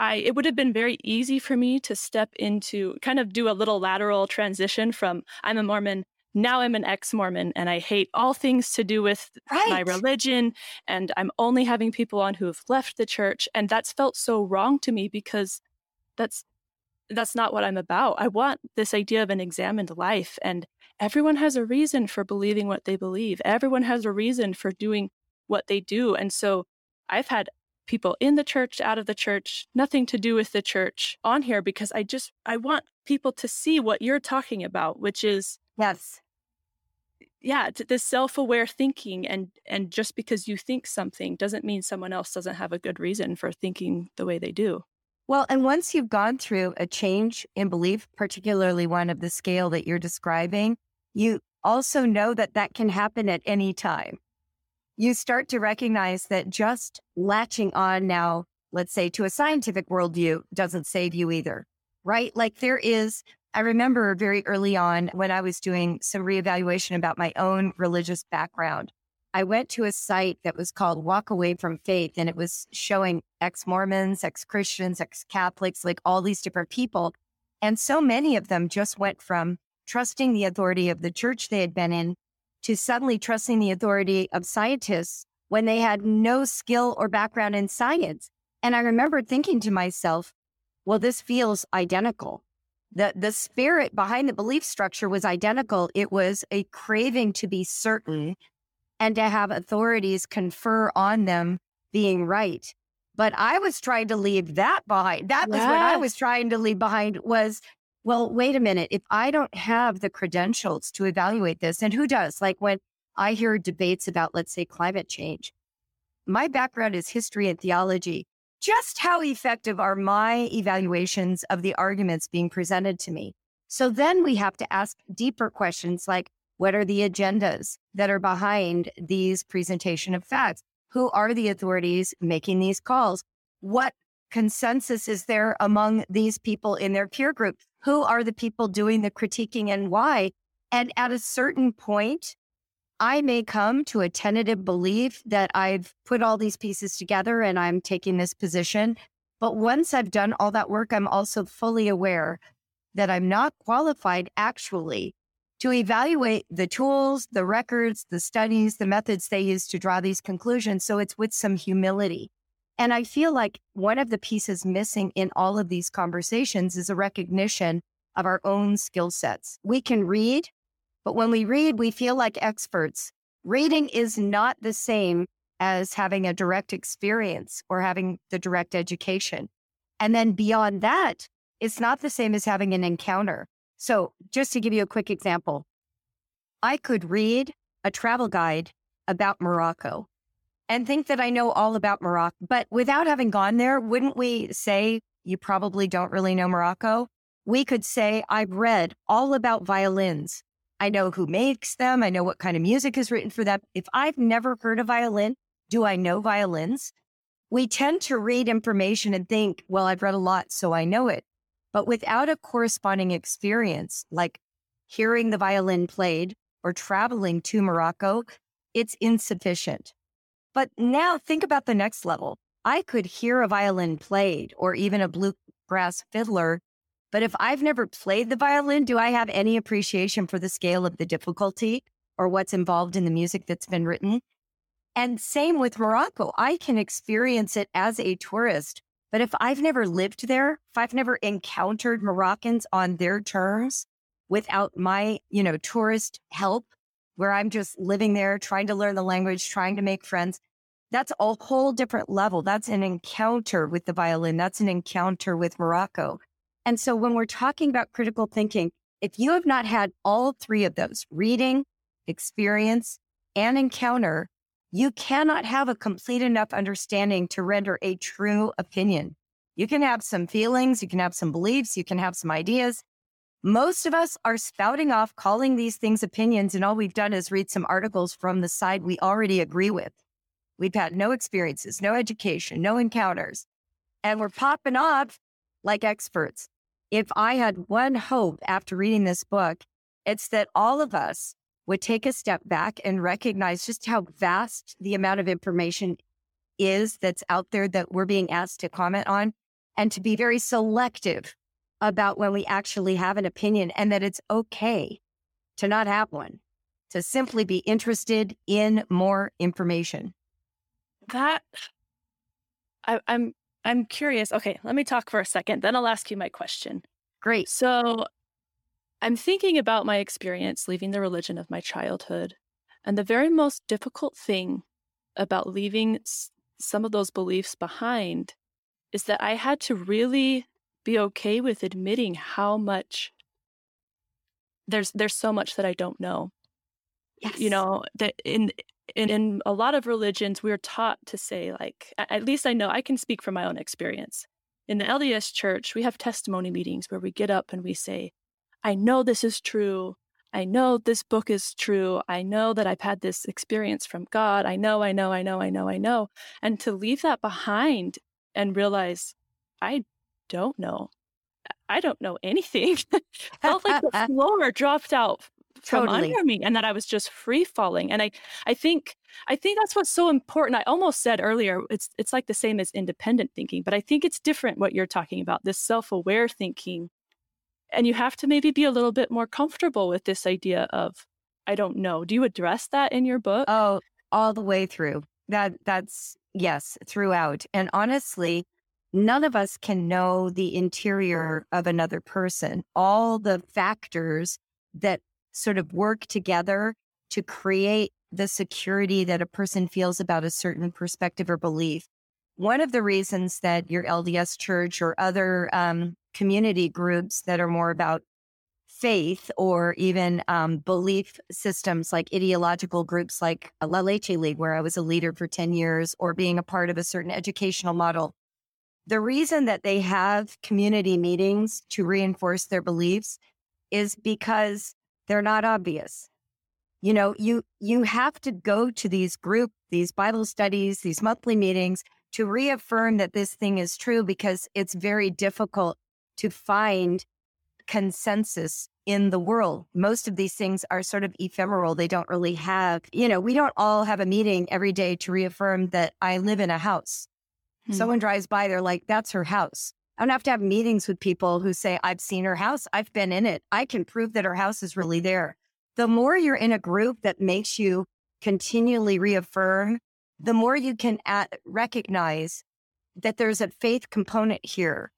I it would have been very easy for me to step into kind of do a little lateral transition from I'm a Mormon now I'm an ex-Mormon and I hate all things to do with right. my religion and I'm only having people on who have left the church and that's felt so wrong to me because that's that's not what I'm about. I want this idea of an examined life and everyone has a reason for believing what they believe. Everyone has a reason for doing what they do and so I've had people in the church, out of the church, nothing to do with the church on here because I just I want people to see what you're talking about, which is yes. Yeah, this self-aware thinking and and just because you think something doesn't mean someone else doesn't have a good reason for thinking the way they do. Well, and once you've gone through a change in belief, particularly one of the scale that you're describing, you also know that that can happen at any time you start to recognize that just latching on now, let's say to a scientific worldview, doesn't save you either. right? Like there is, I remember very early on when I was doing some reevaluation about my own religious background. I went to a site that was called Walk Away from Faith, and it was showing ex Mormons, ex Christians, ex Catholics, like all these different people. And so many of them just went from trusting the authority of the church they had been in to suddenly trusting the authority of scientists when they had no skill or background in science. And I remember thinking to myself, well, this feels identical. The, the spirit behind the belief structure was identical. It was a craving to be certain and to have authorities confer on them being right. But I was trying to leave that behind. That was what I was trying to leave behind was, well, wait a minute. If I don't have the credentials to evaluate this, and who does? Like when I hear debates about, let's say, climate change, my background is history and theology. Just how effective are my evaluations of the arguments being presented to me? So then we have to ask deeper questions like, what are the agendas that are behind these presentation of facts? Who are the authorities making these calls? What consensus is there among these people in their peer group? Who are the people doing the critiquing and why? And at a certain point, I may come to a tentative belief that I've put all these pieces together and I'm taking this position. But once I've done all that work, I'm also fully aware that I'm not qualified actually to evaluate the tools, the records, the studies, the methods they use to draw these conclusions. So it's with some humility. And I feel like one of the pieces missing in all of these conversations is a recognition of our own skill sets. We can read, but when we read, we feel like experts. Reading is not the same as having a direct experience or having the direct education. And then beyond that, it's not the same as having an encounter. So, just to give you a quick example, I could read a travel guide about Morocco and think that I know all about Morocco. But without having gone there, wouldn't we say you probably don't really know Morocco? We could say, I've read all about violins. I know who makes them. I know what kind of music is written for them. If I've never heard a violin, do I know violins? We tend to read information and think, well, I've read a lot, so I know it. But without a corresponding experience, like hearing the violin played or traveling to Morocco, it's insufficient. But now think about the next level. I could hear a violin played or even a bluegrass fiddler, but if I've never played the violin, do I have any appreciation for the scale of the difficulty or what's involved in the music that's been written? And same with Morocco. I can experience it as a tourist but if I've never lived there, if I've never encountered Moroccans on their terms without my, you know, tourist help, where I'm just living there, trying to learn the language, trying to make friends, that's a whole different level. That's an encounter with the violin. That's an encounter with Morocco. And so when we're talking about critical thinking, if you have not had all three of those reading, experience, and encounter, you cannot have a complete enough understanding to render a true opinion. You can have some feelings, you can have some beliefs, you can have some ideas. Most of us are spouting off calling these things opinions, and all we've done is read some articles from the side we already agree with. We've had no experiences, no education, no encounters, and we're popping off like experts. If I had one hope after reading this book, it's that all of us would take a step back and recognize just how vast the amount of information is that's out there that we're being asked to comment on and to be very selective about when we actually have an opinion and that it's okay to not have one, to simply be interested in more information. That I, I'm I'm curious. Okay, let me talk for a second, then I'll ask you my question. Great. So I'm thinking about my experience leaving the religion of my childhood. And the very most difficult thing about leaving some of those beliefs behind is that I had to really be okay with admitting how much there's there's so much that I don't know. Yes. You know, that in in, in a lot of religions we're taught to say like at least I know I can speak from my own experience. In the LDS church, we have testimony meetings where we get up and we say, I know this is true. I know this book is true. I know that I've had this experience from God. I know, I know, I know, I know, I know. And to leave that behind and realize I don't know. I don't know anything. Felt like the floor dropped out from Totally. under me and that I was just free falling. And I, I think, I think that's what's so important. I almost said earlier, it's, it's like the same as independent thinking, but I think it's different what you're talking about, this self-aware thinking. And you have to maybe be a little bit more comfortable with this idea of, I don't know. Do you address that in your book? Oh, all the way through. That that's yes, throughout. And honestly, none of us can know the interior of another person. All the factors that sort of work together to create the security that a person feels about a certain perspective or belief. One of the reasons that your LDS church or other um, community groups that are more about faith or even um, belief systems like ideological groups like La Leche League, where I was a leader for 10 years, or being a part of a certain educational model. The reason that they have community meetings to reinforce their beliefs is because they're not obvious. You know, you you have to go to these group, these Bible studies, these monthly meetings to reaffirm that this thing is true because it's very difficult to find consensus in the world. Most of these things are sort of ephemeral. They don't really have, you know, we don't all have a meeting every day to reaffirm that I live in a house. Hmm. Someone drives by, they're like, that's her house. I don't have to have meetings with people who say, I've seen her house. I've been in it. I can prove that her house is really there. The more you're in a group that makes you continually reaffirm, the more you can at- recognize that there's a faith component here.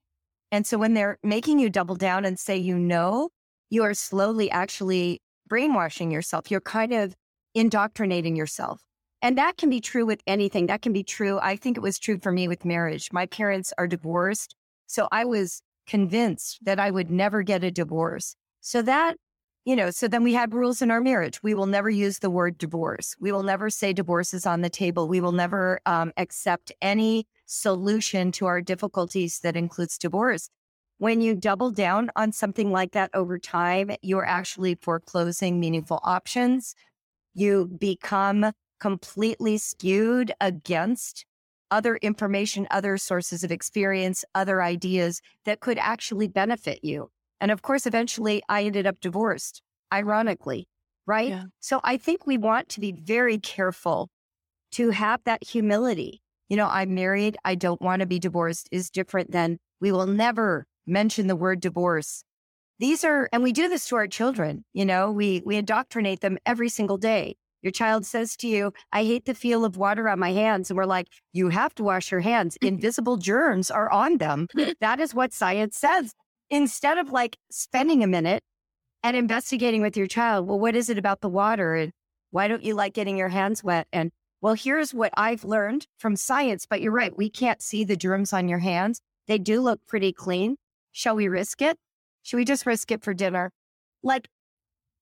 And so when they're making you double down and say, you know, you are slowly actually brainwashing yourself. You're kind of indoctrinating yourself. And that can be true with anything. That can be true. I think it was true for me with marriage. My parents are divorced. So I was convinced that I would never get a divorce. So that, you know, so then we had rules in our marriage. We will never use the word divorce. We will never say divorce is on the table. We will never um, accept any solution to our difficulties that includes divorce. When you double down on something like that over time, you're actually foreclosing meaningful options. You become completely skewed against other information, other sources of experience, other ideas that could actually benefit you. And of course, eventually I ended up divorced, ironically, right? Yeah. So I think we want to be very careful to have that humility. You know, I'm married. I don't want to be divorced is different than we will never mention the word divorce. These are, and we do this to our children. You know, we, we indoctrinate them every single day. Your child says to you, I hate the feel of water on my hands. And we're like, you have to wash your hands. Invisible germs are on them. That is what science says. Instead of like spending a minute and investigating with your child, well, what is it about the water? And why don't you like getting your hands wet? And well, here's what I've learned from science, but you're right. We can't see the germs on your hands. They do look pretty clean. Shall we risk it? Should we just risk it for dinner? Like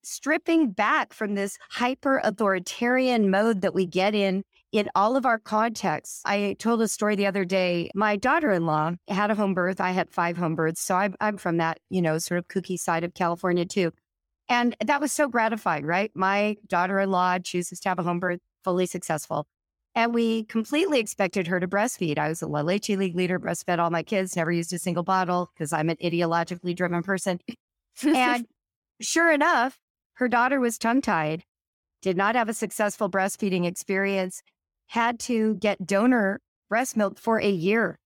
stripping back from this hyper authoritarian mode that we get in in all of our contexts. I told a story the other day. My daughter-in-law had a home birth. I had five home births. So I'm, I'm from that, you know, sort of kooky side of California too. And that was so gratifying, right? My daughter-in-law chooses to have a home birth fully successful. And we completely expected her to breastfeed. I was a La Leche League leader, breastfed all my kids, never used a single bottle because I'm an ideologically driven person. And sure enough, her daughter was tongue tied, did not have a successful breastfeeding experience, had to get donor breast milk for a year,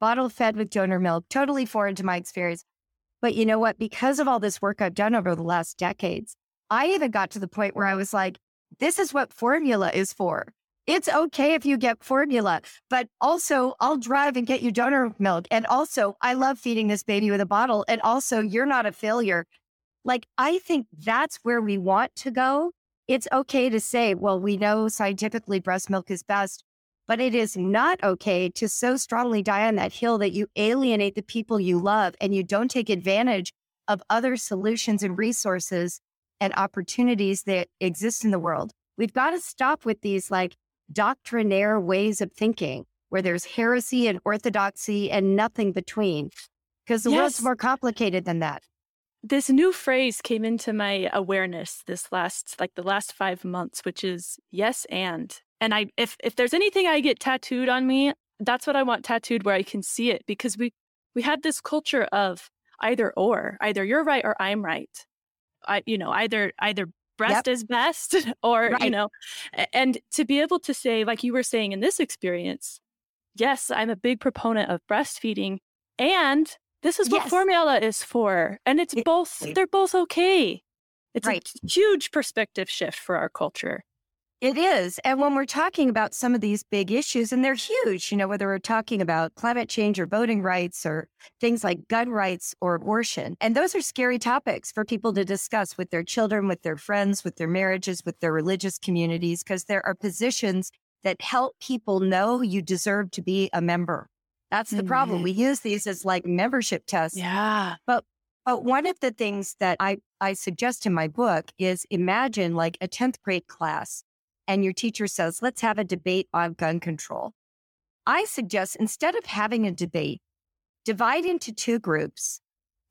bottle fed with donor milk, totally foreign to my experience. But you know what? Because of all this work I've done over the last decades, I even got to the point where I was like, this is what formula is for. It's okay if you get formula, but also I'll drive and get you donor milk. And also, I love feeding this baby with a bottle. And also, you're not a failure. Like, I think that's where we want to go. It's okay to say, well, we know scientifically breast milk is best, but it is not okay to so strongly die on that hill that you alienate the people you love and you don't take advantage of other solutions and resources and opportunities that exist in the world. We've got to stop with these like doctrinaire ways of thinking where there's heresy and orthodoxy and nothing between because the world's more complicated than that. This new phrase came into my awareness this last like the last five months which is yes and and i if if there's anything i get tattooed on me that's what i want tattooed where i can see it because we we had this culture of either or, either you're right or I'm right. I, you know, either either breast yep. is best or right. you know and to be able to say like you were saying in this experience yes i'm a big proponent of breastfeeding and this is what yes. formula is for and it's both they're both okay it's right. a huge perspective shift for our culture it is. And when we're talking about some of these big issues, and they're huge, you know, whether we're talking about climate change or voting rights or things like gun rights or abortion, and those are scary topics for people to discuss with their children, with their friends, with their marriages, with their religious communities, because there are positions that help people know you deserve to be a member. That's the mm-hmm. problem. We use these as like membership tests. Yeah. But but one of the things that I, I suggest in my book is imagine like a 10th grade class and your teacher says, let's have a debate on gun control. I suggest instead of having a debate, divide into two groups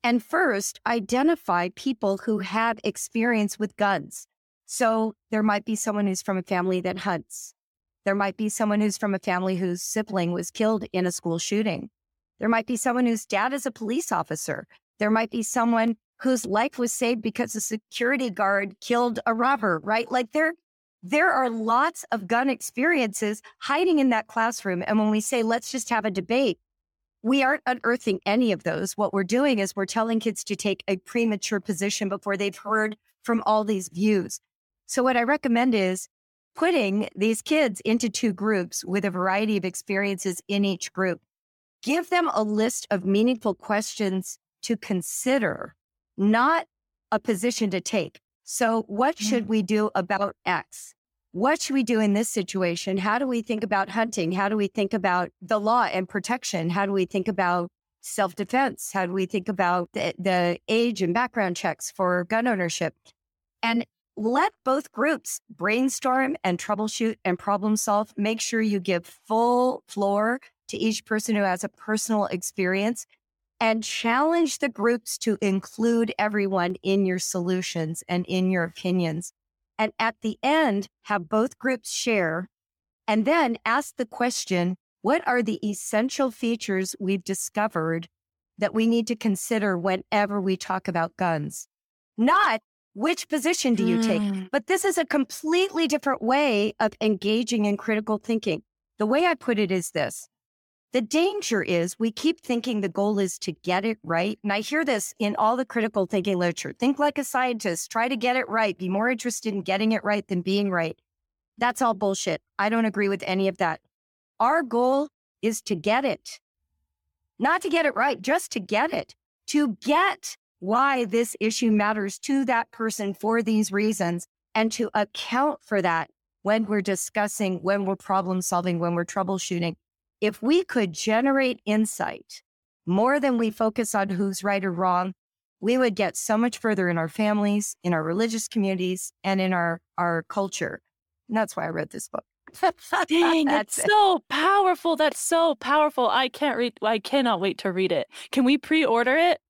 and first identify people who have experience with guns. So there might be someone who's from a family that hunts. There might be someone who's from a family whose sibling was killed in a school shooting. There might be someone whose dad is a police officer. There might be someone whose life was saved because a security guard killed a robber, right? Like there, there are lots of gun experiences hiding in that classroom. And when we say, let's just have a debate, we aren't unearthing any of those. What we're doing is we're telling kids to take a premature position before they've heard from all these views. So, what I recommend is putting these kids into two groups with a variety of experiences in each group. Give them a list of meaningful questions to consider, not a position to take. So, what should mm. we do about X? What should we do in this situation? How do we think about hunting? How do we think about the law and protection? How do we think about self defense? How do we think about the, the age and background checks for gun ownership? And let both groups brainstorm and troubleshoot and problem solve. Make sure you give full floor to each person who has a personal experience and challenge the groups to include everyone in your solutions and in your opinions. And at the end, have both groups share and then ask the question what are the essential features we've discovered that we need to consider whenever we talk about guns? Not which position do you mm. take? But this is a completely different way of engaging in critical thinking. The way I put it is this the danger is we keep thinking the goal is to get it right. And I hear this in all the critical thinking literature. Think like a scientist, try to get it right, be more interested in getting it right than being right. That's all bullshit. I don't agree with any of that. Our goal is to get it, not to get it right, just to get it, to get why this issue matters to that person for these reasons and to account for that when we're discussing, when we're problem solving, when we're troubleshooting if we could generate insight more than we focus on who's right or wrong, we would get so much further in our families, in our religious communities, and in our, our culture. And that's why I wrote this book. Dang, it's it. so powerful. That's so powerful. I can't read I cannot wait to read it. Can we pre-order it?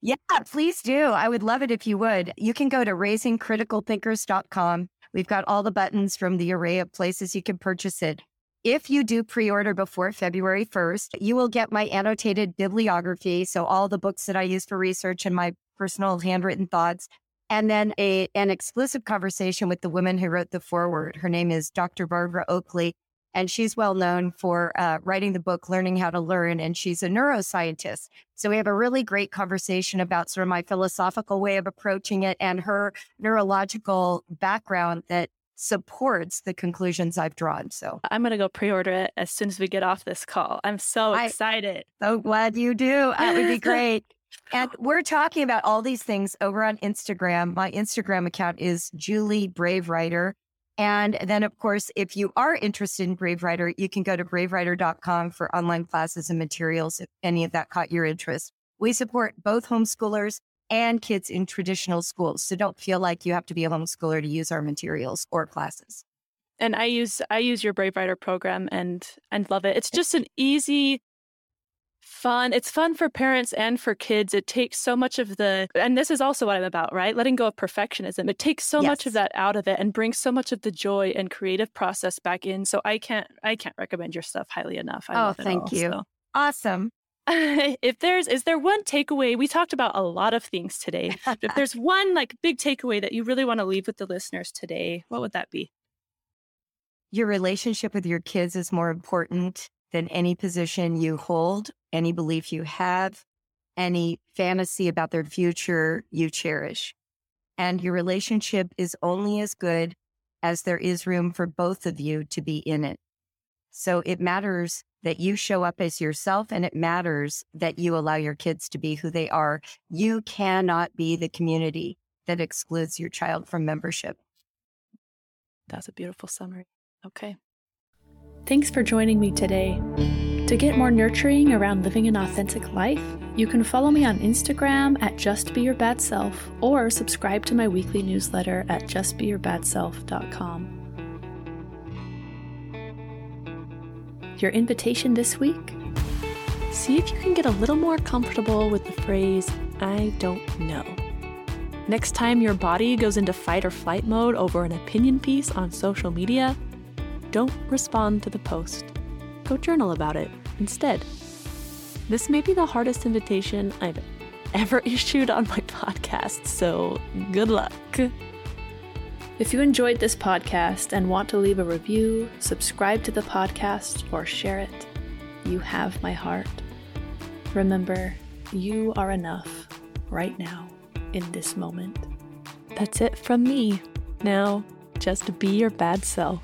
Yeah, please do. I would love it if you would. You can go to raisingcriticalthinkers.com. We've got all the buttons from the array of places you can purchase it. If you do pre order before February 1st, you will get my annotated bibliography. So, all the books that I use for research and my personal handwritten thoughts. And then a, an exclusive conversation with the woman who wrote the foreword. Her name is Dr. Barbara Oakley, and she's well known for uh, writing the book Learning How to Learn, and she's a neuroscientist. So we have a really great conversation about sort of my philosophical way of approaching it and her neurological background that supports the conclusions I've drawn. So I'm going to go pre order it as soon as we get off this call. I'm so excited. So glad you do. That would be great. and we're talking about all these things over on Instagram. My Instagram account is Julie Brave Writer. And then, of course, if you are interested in Brave Writer, you can go to bravewriter.com for online classes and materials if any of that caught your interest. We support both homeschoolers and kids in traditional schools. So don't feel like you have to be a homeschooler to use our materials or classes. And I use I use your Brave Writer program and and love it. It's just an easy fun. It's fun for parents and for kids. It takes so much of the and this is also what I'm about, right? Letting go of perfectionism. It takes so yes. much of that out of it and brings so much of the joy and creative process back in. So I can't I can't recommend your stuff highly enough. I oh, thank all, you. So. Awesome. if there's is there one takeaway we talked about a lot of things today if there's one like big takeaway that you really want to leave with the listeners today what would that be your relationship with your kids is more important than any position you hold any belief you have any fantasy about their future you cherish and your relationship is only as good as there is room for both of you to be in it so it matters that you show up as yourself and it matters that you allow your kids to be who they are. You cannot be the community that excludes your child from membership. That's a beautiful summary. Okay. Thanks for joining me today. To get more nurturing around living an authentic life, you can follow me on Instagram at Just Be Your Bad Self or subscribe to my weekly newsletter at justbeyourbadself.com. Your invitation this week? See if you can get a little more comfortable with the phrase, I don't know. Next time your body goes into fight or flight mode over an opinion piece on social media, don't respond to the post. Go journal about it instead. This may be the hardest invitation I've ever issued on my podcast, so good luck. If you enjoyed this podcast and want to leave a review, subscribe to the podcast, or share it, you have my heart. Remember, you are enough right now in this moment. That's it from me. Now, just be your bad self.